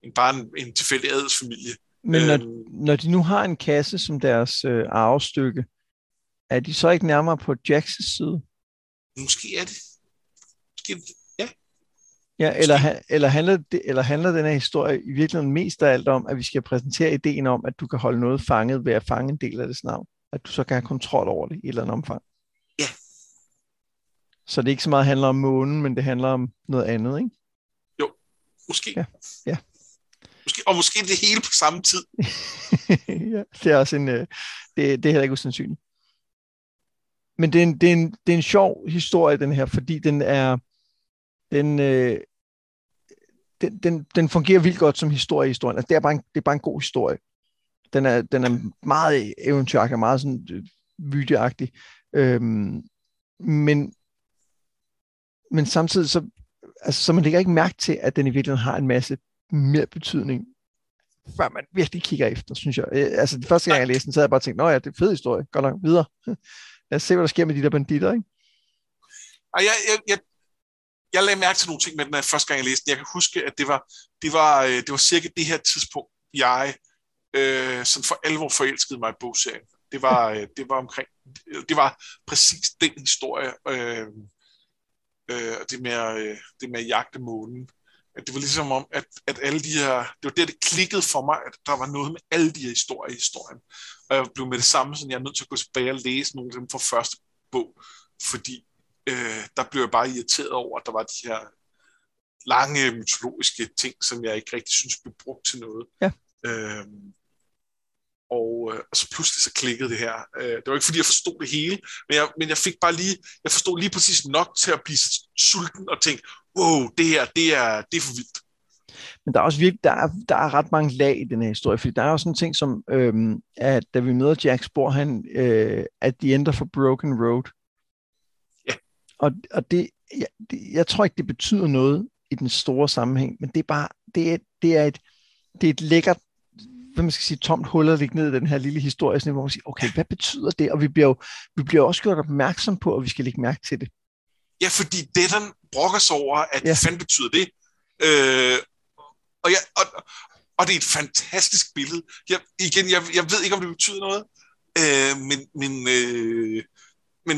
end bare en, en tilfældig adelsfamilie. Men når, øhm, når de nu har en kasse som deres øh, arvestykke, er de så ikke nærmere på Jacks side? Måske er det. Måske, Ja, eller, eller, handler det, eller handler den her historie i virkeligheden mest af alt om, at vi skal præsentere ideen om, at du kan holde noget fanget ved at fange en del af det navn? At du så kan have kontrol over det i et eller andet omfang? Ja. Så det ikke så meget handler om månen, men det handler om noget andet, ikke? Jo, måske. Ja, ja. Måske, og måske det hele på samme tid. ja, det er også en, øh, det, det er heller ikke usandsynligt. Men det er, en, det, er en, det er en sjov historie, den her, fordi den er, den, øh, den, den, den fungerer vildt godt som historie i historien. Altså, det, er bare en, det er bare en god historie. Den er, den er meget eventyragtig, meget sådan øh, vydeagtig. Øhm, men, men samtidig så, altså, så man lægger ikke mærke til, at den i virkeligheden har en masse mere betydning, før man virkelig kigger efter, synes jeg. Øh, altså, det første gang, jeg læste den, så havde jeg bare tænkt, nå ja, det er en fed historie, godt nok, videre. Lad os se, hvad der sker med de der banditter, ikke? Og jeg, jeg, jeg, jeg lagde mærke til nogle ting med den her første gang, jeg læste den. Jeg kan huske, at det var, det var, øh, det var cirka det her tidspunkt, jeg øh, sådan for alvor forelskede mig i bogserien. Det var, øh, det var omkring, det var præcis den historie, øh, øh, det, med, øh, det med at jagte månen. At det var ligesom om, at, at alle de her, det var der, det klikkede for mig, at der var noget med alle de her historier i historien. Og jeg blev med det samme, så jeg er nødt til at gå tilbage og læse nogle af dem fra første bog, fordi øh, der blev jeg bare irriteret over, at der var de her lange mytologiske ting, som jeg ikke rigtig synes blev brugt til noget. Ja. Øhm, og, øh, og så pludselig så klikkede det her. Øh, det var ikke fordi, jeg forstod det hele, men jeg, men jeg fik bare lige, jeg forstod lige præcis nok til at blive sulten og tænke, wow, det her, det er, det er for vildt. Men der er også virkelig, der er, der er ret mange lag i den her historie, fordi der er sådan en ting som, øhm, at da vi møder Jack Spor, han, øh, at de ender for Broken Road, og, og det, jeg, det, jeg tror ikke, det betyder noget i den store sammenhæng, men det er bare, det er, det er, et, det er et lækkert, hvad man skal sige, tomt hul at ligge ned i den her lille historie, sådan, hvor man siger, okay, hvad betyder det? Og vi bliver jo vi bliver også gjort opmærksom på, at vi skal lægge mærke til det. Ja, fordi det, den brokker sig over, at ja. fanden betyder det? Øh, Og, jeg, og, og det er et fantastisk billede. Jeg, igen, jeg, jeg ved ikke, om det betyder noget, øh, men, men, øh, men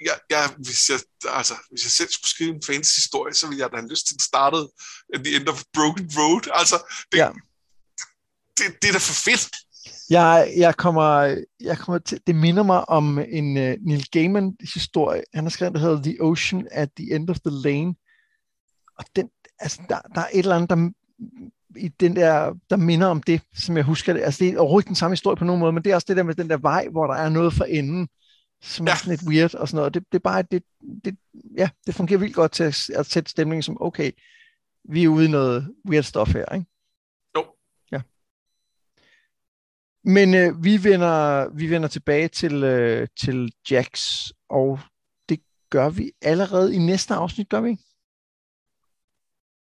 jeg, jeg, hvis, jeg, altså, hvis jeg selv skulle skrive en fantasy-historie, så ville jeg da have lyst til at starte at the end of Broken Road. Altså, det, ja. det, det er da for fedt. Jeg, jeg, kommer, jeg kommer til, det minder mig om en uh, Neil Gaiman historie. Han har skrevet, der hedder The Ocean at the End of the Lane. Og den, altså, der, der er et eller andet, der, i den der, der minder om det, som jeg husker det. Altså, det er overhovedet den samme historie på nogen måde, men det er også det der med den der vej, hvor der er noget for enden, som ja. er sådan lidt weird og sådan noget. Det, det er bare, det, det, ja, det fungerer vildt godt til at, at sætte stemningen som, okay, vi er ude i noget weird stuff her, ikke? Men øh, vi, vender, vi vender tilbage til, øh, til Jax, og det gør vi allerede i næste afsnit, gør vi ikke?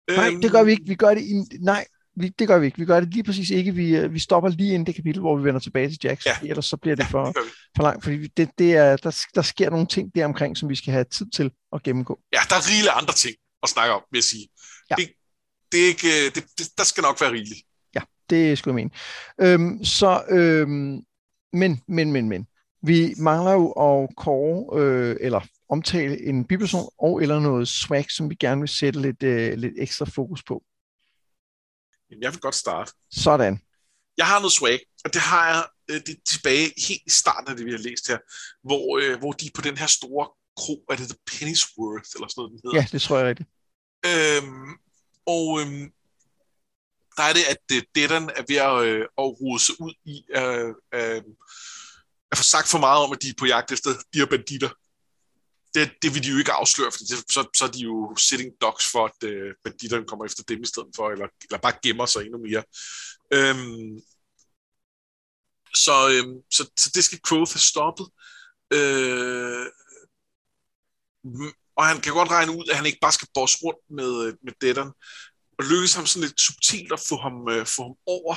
Øhm... Nej, det gør vi ikke. Vi gør det i, nej, vi, det gør vi ikke. Vi gør det lige præcis ikke. Vi, øh, vi stopper lige inden det kapitel, hvor vi vender tilbage til Jax, ja. ellers så bliver det for, ja, det for langt, fordi det, det er, der, der sker nogle ting der omkring, som vi skal have tid til at gennemgå. Ja, der er rigeligt andre ting at snakke om, vil jeg sige. Ja. Det, det er ikke, øh, det, det, der skal nok være rigeligt det skulle jeg mene. Øhm, så, øhm, men, men, men, men. Vi mangler jo at kåre, øh, eller omtale en biperson og eller noget swag, som vi gerne vil sætte lidt, øh, lidt ekstra fokus på. Jeg vil godt starte. Sådan. Jeg har noget swag, og det har jeg øh, det tilbage helt i starten af det, vi har læst her, hvor, øh, hvor de på den her store kro, er det The Pennyworth, eller sådan noget, den hedder? Ja, det tror jeg rigtigt. Øhm, og øhm, der er det, at det, Dedan er ved at, øh, at rode sig ud i øh, øh, at få sagt for meget om, at de er på jagt efter de her banditter. Det, det vil de jo ikke afsløre, for det, så, så er de jo sitting dogs for, at øh, banditterne kommer efter dem i stedet for, eller, eller bare gemmer sig endnu mere. Øhm, så, øhm, så, så det skal Quoth have stoppet. Øh, og han kan godt regne ud, at han ikke bare skal bosse rundt med, øh, med Dedan, og lykkes ham sådan lidt subtilt at få ham, øh, få ham over,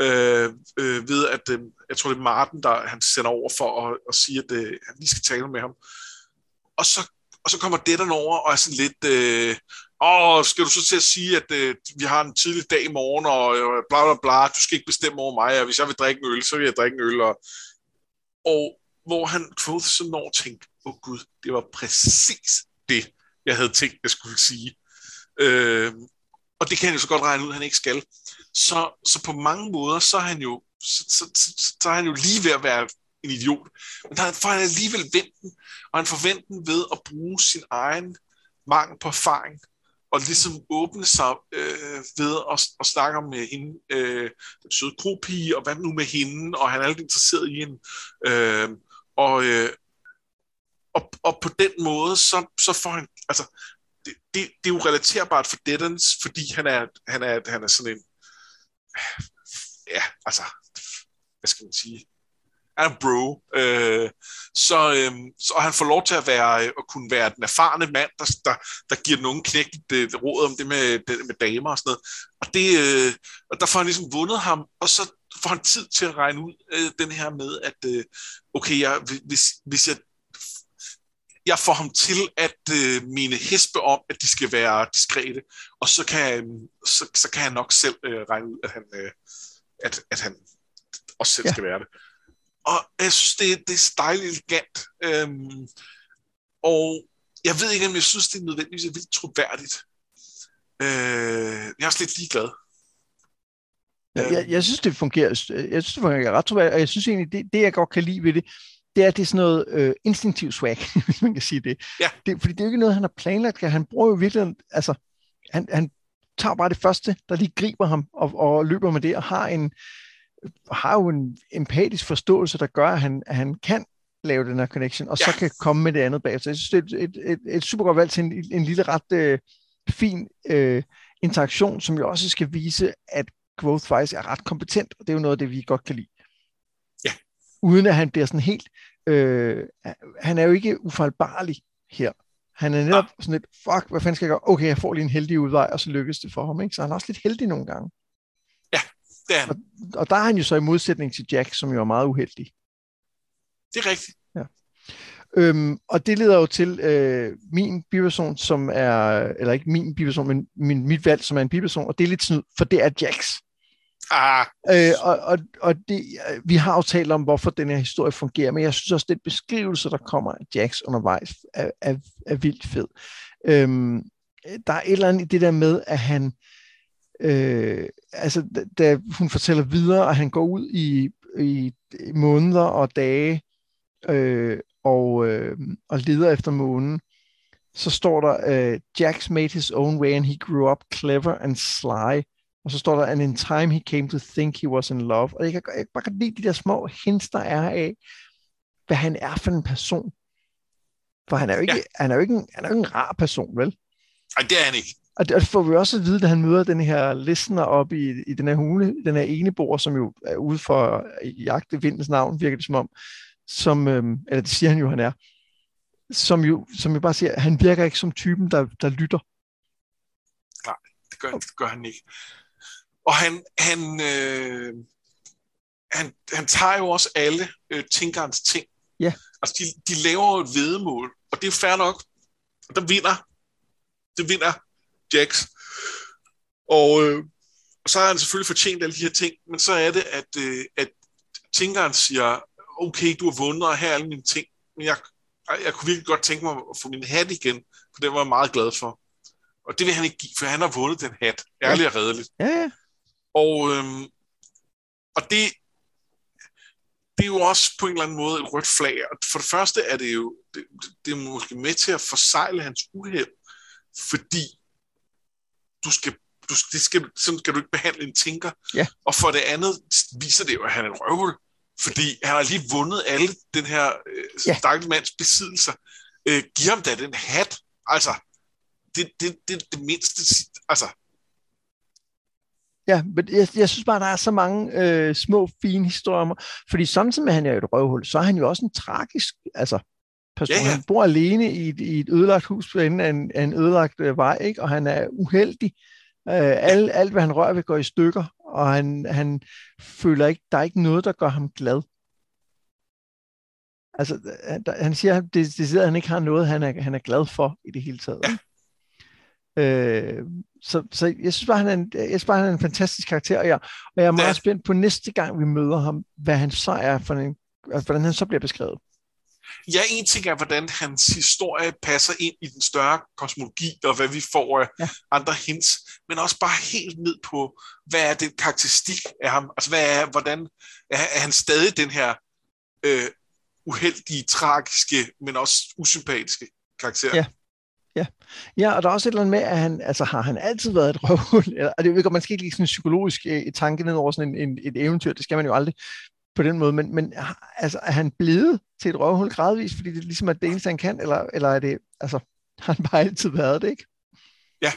øh, øh, ved at, øh, jeg tror det er Martin, der han sender over for at, at sige, at øh, han lige skal tale med ham. Og så, og så kommer Dedan over og er sådan lidt, øh, åh, skal du så til at sige, at øh, vi har en tidlig dag i morgen, og øh, bla bla bla, du skal ikke bestemme over mig, og hvis jeg vil drikke en øl, så vil jeg drikke en øl. Og, og hvor han Quoth så når tænkte, åh oh, gud, det var præcis det, jeg havde tænkt, jeg skulle sige. Øh, og det kan han jo så godt regne ud, at han ikke skal. Så, så på mange måder, så er han jo, så, så, så, så er han jo lige ved at være en idiot. Men der får han alligevel vendt den, og han forventer den ved at bruge sin egen mangel på erfaring, og ligesom åbne sig øh, ved at, at snakke med øh, hende, øh, den søde kropige, og hvad nu med hende, og han er lidt interesseret i hende. Øh, og, øh, og, og på den måde, så, så får han, altså, det, det, det er jo relaterbart for Deadens, fordi han er, han er, han er sådan en, ja, altså, hvad skal man sige, han er bro, øh, så, øh, så han får lov til at være at kunne være den erfarne mand, der, der, der giver den unge knægt det, råd om det med, det, med damer og sådan noget. Og, det, øh, og der får han ligesom vundet ham, og så får han tid til at regne ud øh, den her med, at øh, okay, jeg, hvis, hvis jeg jeg får ham til at øh, mine hespe om, at de skal være diskrete, og så kan, så, så kan han nok selv øh, regne ud, at han, øh, at, at han også selv ja. skal være det. Og jeg synes, det, det er stejligt elegant. Øhm, og jeg ved ikke, om jeg synes, det er nødvendigvis er vildt troværdigt. Øh, jeg er også lidt ligeglad. Ja, jeg, jeg synes, det fungerer, jeg synes, det fungerer ret troværdigt, og jeg synes egentlig, det, det jeg godt kan lide ved det, det er, det er sådan noget øh, instinktiv swag, hvis man kan sige det. Ja. det. Fordi det er jo ikke noget, han har planlagt. Han bruger jo virkelig, altså, han, han tager bare det første, der lige griber ham og, og løber med det, og har en har jo en empatisk forståelse, der gør, at han, at han kan lave den her connection, og ja. så kan komme med det andet bag. Så jeg synes, det er et, et, et, et super godt valg til en, en lille ret øh, fin øh, interaktion, som jo også skal vise, at Growth faktisk er ret kompetent, og det er jo noget af det, vi godt kan lide uden at han bliver sådan helt, øh, han er jo ikke ufejlbarlig her. Han er netop ja. sådan lidt, fuck, hvad fanden skal jeg gøre? Okay, jeg får lige en heldig udvej, og så lykkes det for ham, ikke? Så han er også lidt heldig nogle gange. Det er han. Og, og der er han jo så i modsætning til Jack, som jo er meget uheldig. Det er rigtigt. Ja. Øhm, og det leder jo til øh, min biperson, som er, eller ikke min biperson, men min, mit valg, som er en biperson, og det er lidt snyd, for det er Jax. Ah, Øh, og og, og det, vi har jo talt om, hvorfor den her historie fungerer, men jeg synes også, den beskrivelse, der kommer af Jax undervejs, er, er, er vildt fed. Øhm, der er et eller andet i det der med, at han, øh, altså da, hun fortæller videre, at han går ud i, i måneder og dage øh, og, øh, og leder efter månen, så står der, øh, Jax made his own way and he grew up clever and sly. Og så står der, and in time he came to think he was in love. Og jeg kan, jeg kan bare lide de der små hints, der er af, hvad han er for en person. For han er jo ikke, ja. han er jo ikke, en, han er jo ikke en rar person, vel? ej, det er han ikke. Og det, og det får vi også at vide, da han møder den her listener op i, i den her hule, den her enebor, som jo er ude for at jagte vindens navn, virker det som om, som, øhm, eller det siger han jo, han er, som jo, som jo bare siger, at han virker ikke som typen, der, der lytter. Det gør, det gør han ikke. Og han, han, øh, han, han tager jo også alle øh, tænkerens ting. Ja. Altså, de, de laver jo et vedemål, og det er fair nok. Og der vinder, det vinder Jax. Og, øh, og så har han selvfølgelig fortjent alle de her ting, men så er det, at, øh, at tænkeren siger, okay, du har vundet, og her er alle mine ting, men jeg, jeg, kunne virkelig godt tænke mig at få min hat igen, for den var jeg meget glad for. Og det vil han ikke give, for han har vundet den hat. Ærligt og redeligt. Ja, ja. Og, øhm, og det, det er jo også på en eller anden måde et rødt flag. Og for det første er det jo det, det er måske med til at forsejle hans uheld, fordi du skal, du, det skal, sådan skal du ikke behandle en tænker. Ja. Og for det andet viser det jo, at han er en røvhul, fordi han har lige vundet alle den her øh, Ja. stakkels mands besiddelser. Øh, giv ham da den hat. Altså, det, det, det, det mindste, altså, Ja, men jeg, jeg synes bare, der er så mange øh, små, fine historier om, fordi samtidig med, at han er et røvhul, så er han jo også en tragisk altså, person. Ja, ja. Han bor alene i et, i et ødelagt hus på enden af en, af en ødelagt øh, vej, ikke? og han er uheldig. Øh, alt, alt, hvad han rører ved, går i stykker, og han, han føler ikke, der er ikke noget, der gør ham glad. Altså, han, der, han siger, det, det siger, at han ikke har noget, han er, han er glad for i det hele taget. Ja. Øh, så, så jeg synes bare, han er en, jeg synes bare, han er en fantastisk karakter, og jeg, og jeg er meget Ja. spændt på næste gang, vi møder ham, hvad han så er for en, altså, hvordan han så bliver beskrevet. Ja, en ting er, hvordan hans historie passer ind i den større kosmologi, og hvad vi får af Ja. ja. andre hints, men også bare helt ned på, hvad er den karakteristik af ham? Altså, hvad er, hvordan er, er han stadig den her øh, uheldige, tragiske, men også usympatiske karakter? Ja. Ja, og der er også et eller andet med, at han, altså har han altid været et røvhul, eller, og det ved man skal ikke lige sådan psykologisk øh, tanke ned over sådan en, en, et eventyr, det skal man jo aldrig på den måde, men, men altså, er han blevet til et røvhul gradvist, fordi det ligesom er det eneste, han kan, eller, eller er det, altså, har han bare altid været det, ikke? Ja.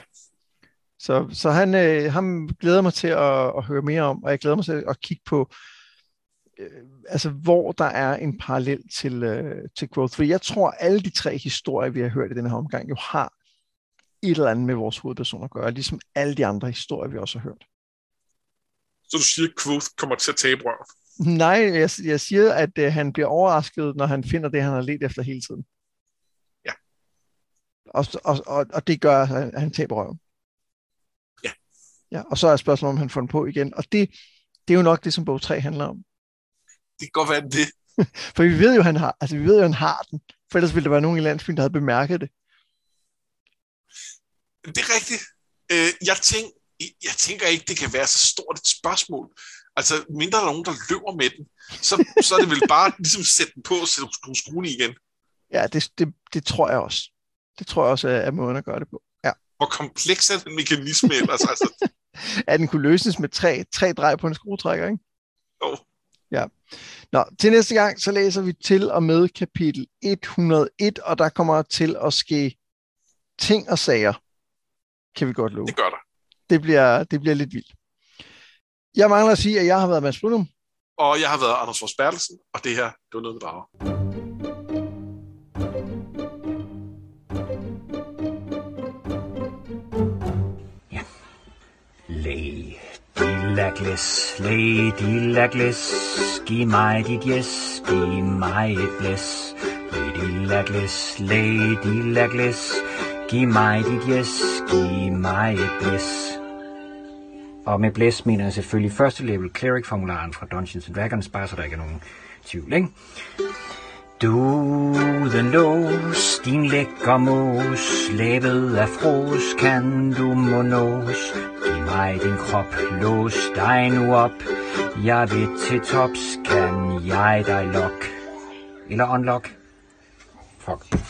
Så, så han, øh, ham glæder mig til at, at høre mere om, og jeg glæder mig til at kigge på, øh, altså hvor der er en parallel til, øh, til Growth. For jeg tror, alle de tre historier, vi har hørt i den her omgang, jo har et eller andet med vores hovedperson at gøre, ligesom alle de andre historier, vi også har hørt. Så du siger, at Quoth kommer til at tabe røv. Nej, jeg, jeg siger, at øh, han bliver overrasket, når han finder det, han har let efter hele tiden. Ja. Og, og, og, og det gør, at han taber røven. Ja. Ja, og så er spørgsmålet, om han får den på igen. Og det, det er jo nok det, som bog 3 handler om. Det kan godt være det. For vi ved jo, han har, altså vi ved jo, han har den. For ellers ville der være nogen i landsbyen, der havde bemærket det. Det er rigtigt. Øh, jeg, tænk, jeg tænker ikke, det kan være så stort et spørgsmål. Altså, mindre der er nogen, der løber med den, så, så er det vel bare ligesom sætte den på og sætte skrue skruen i igen. Ja, det, det, det tror jeg også. Det tror jeg også er, måden at gøre det på. Ja. Hvor kompleks er den mekanisme ellers? Altså, At den kunne løses med tre, tre drej på en skruetrækker, ikke? jo. Nå, til næste gang, så læser vi til og med kapitel 101, og der kommer til at ske ting og sager, kan vi godt love. det gør der. Det bliver, det bliver lidt vildt. Jeg mangler at sige, at jeg har været Mads Brunum. Og jeg har været Anders Fors Bertelsen, og det her, det var noget med drager. Lady Lagles, Lady Lagles, giv mig dit yes, giv mig et blæs. Lady Laglis, Lady Laglis, giv mig dit yes, giv mig et bliss. Og med Bless mener jeg selvfølgelig første level cleric-formularen fra Dungeons and Dragons, bare så der ikke er nogen tvivl, ikke? Du, den lås, din lækker mos, lavet af fros, kan du må nås. Giv mig din krop, lås dig nu op, jeg vil til tops, kan jeg dig lock? Eller unlock? Fuck.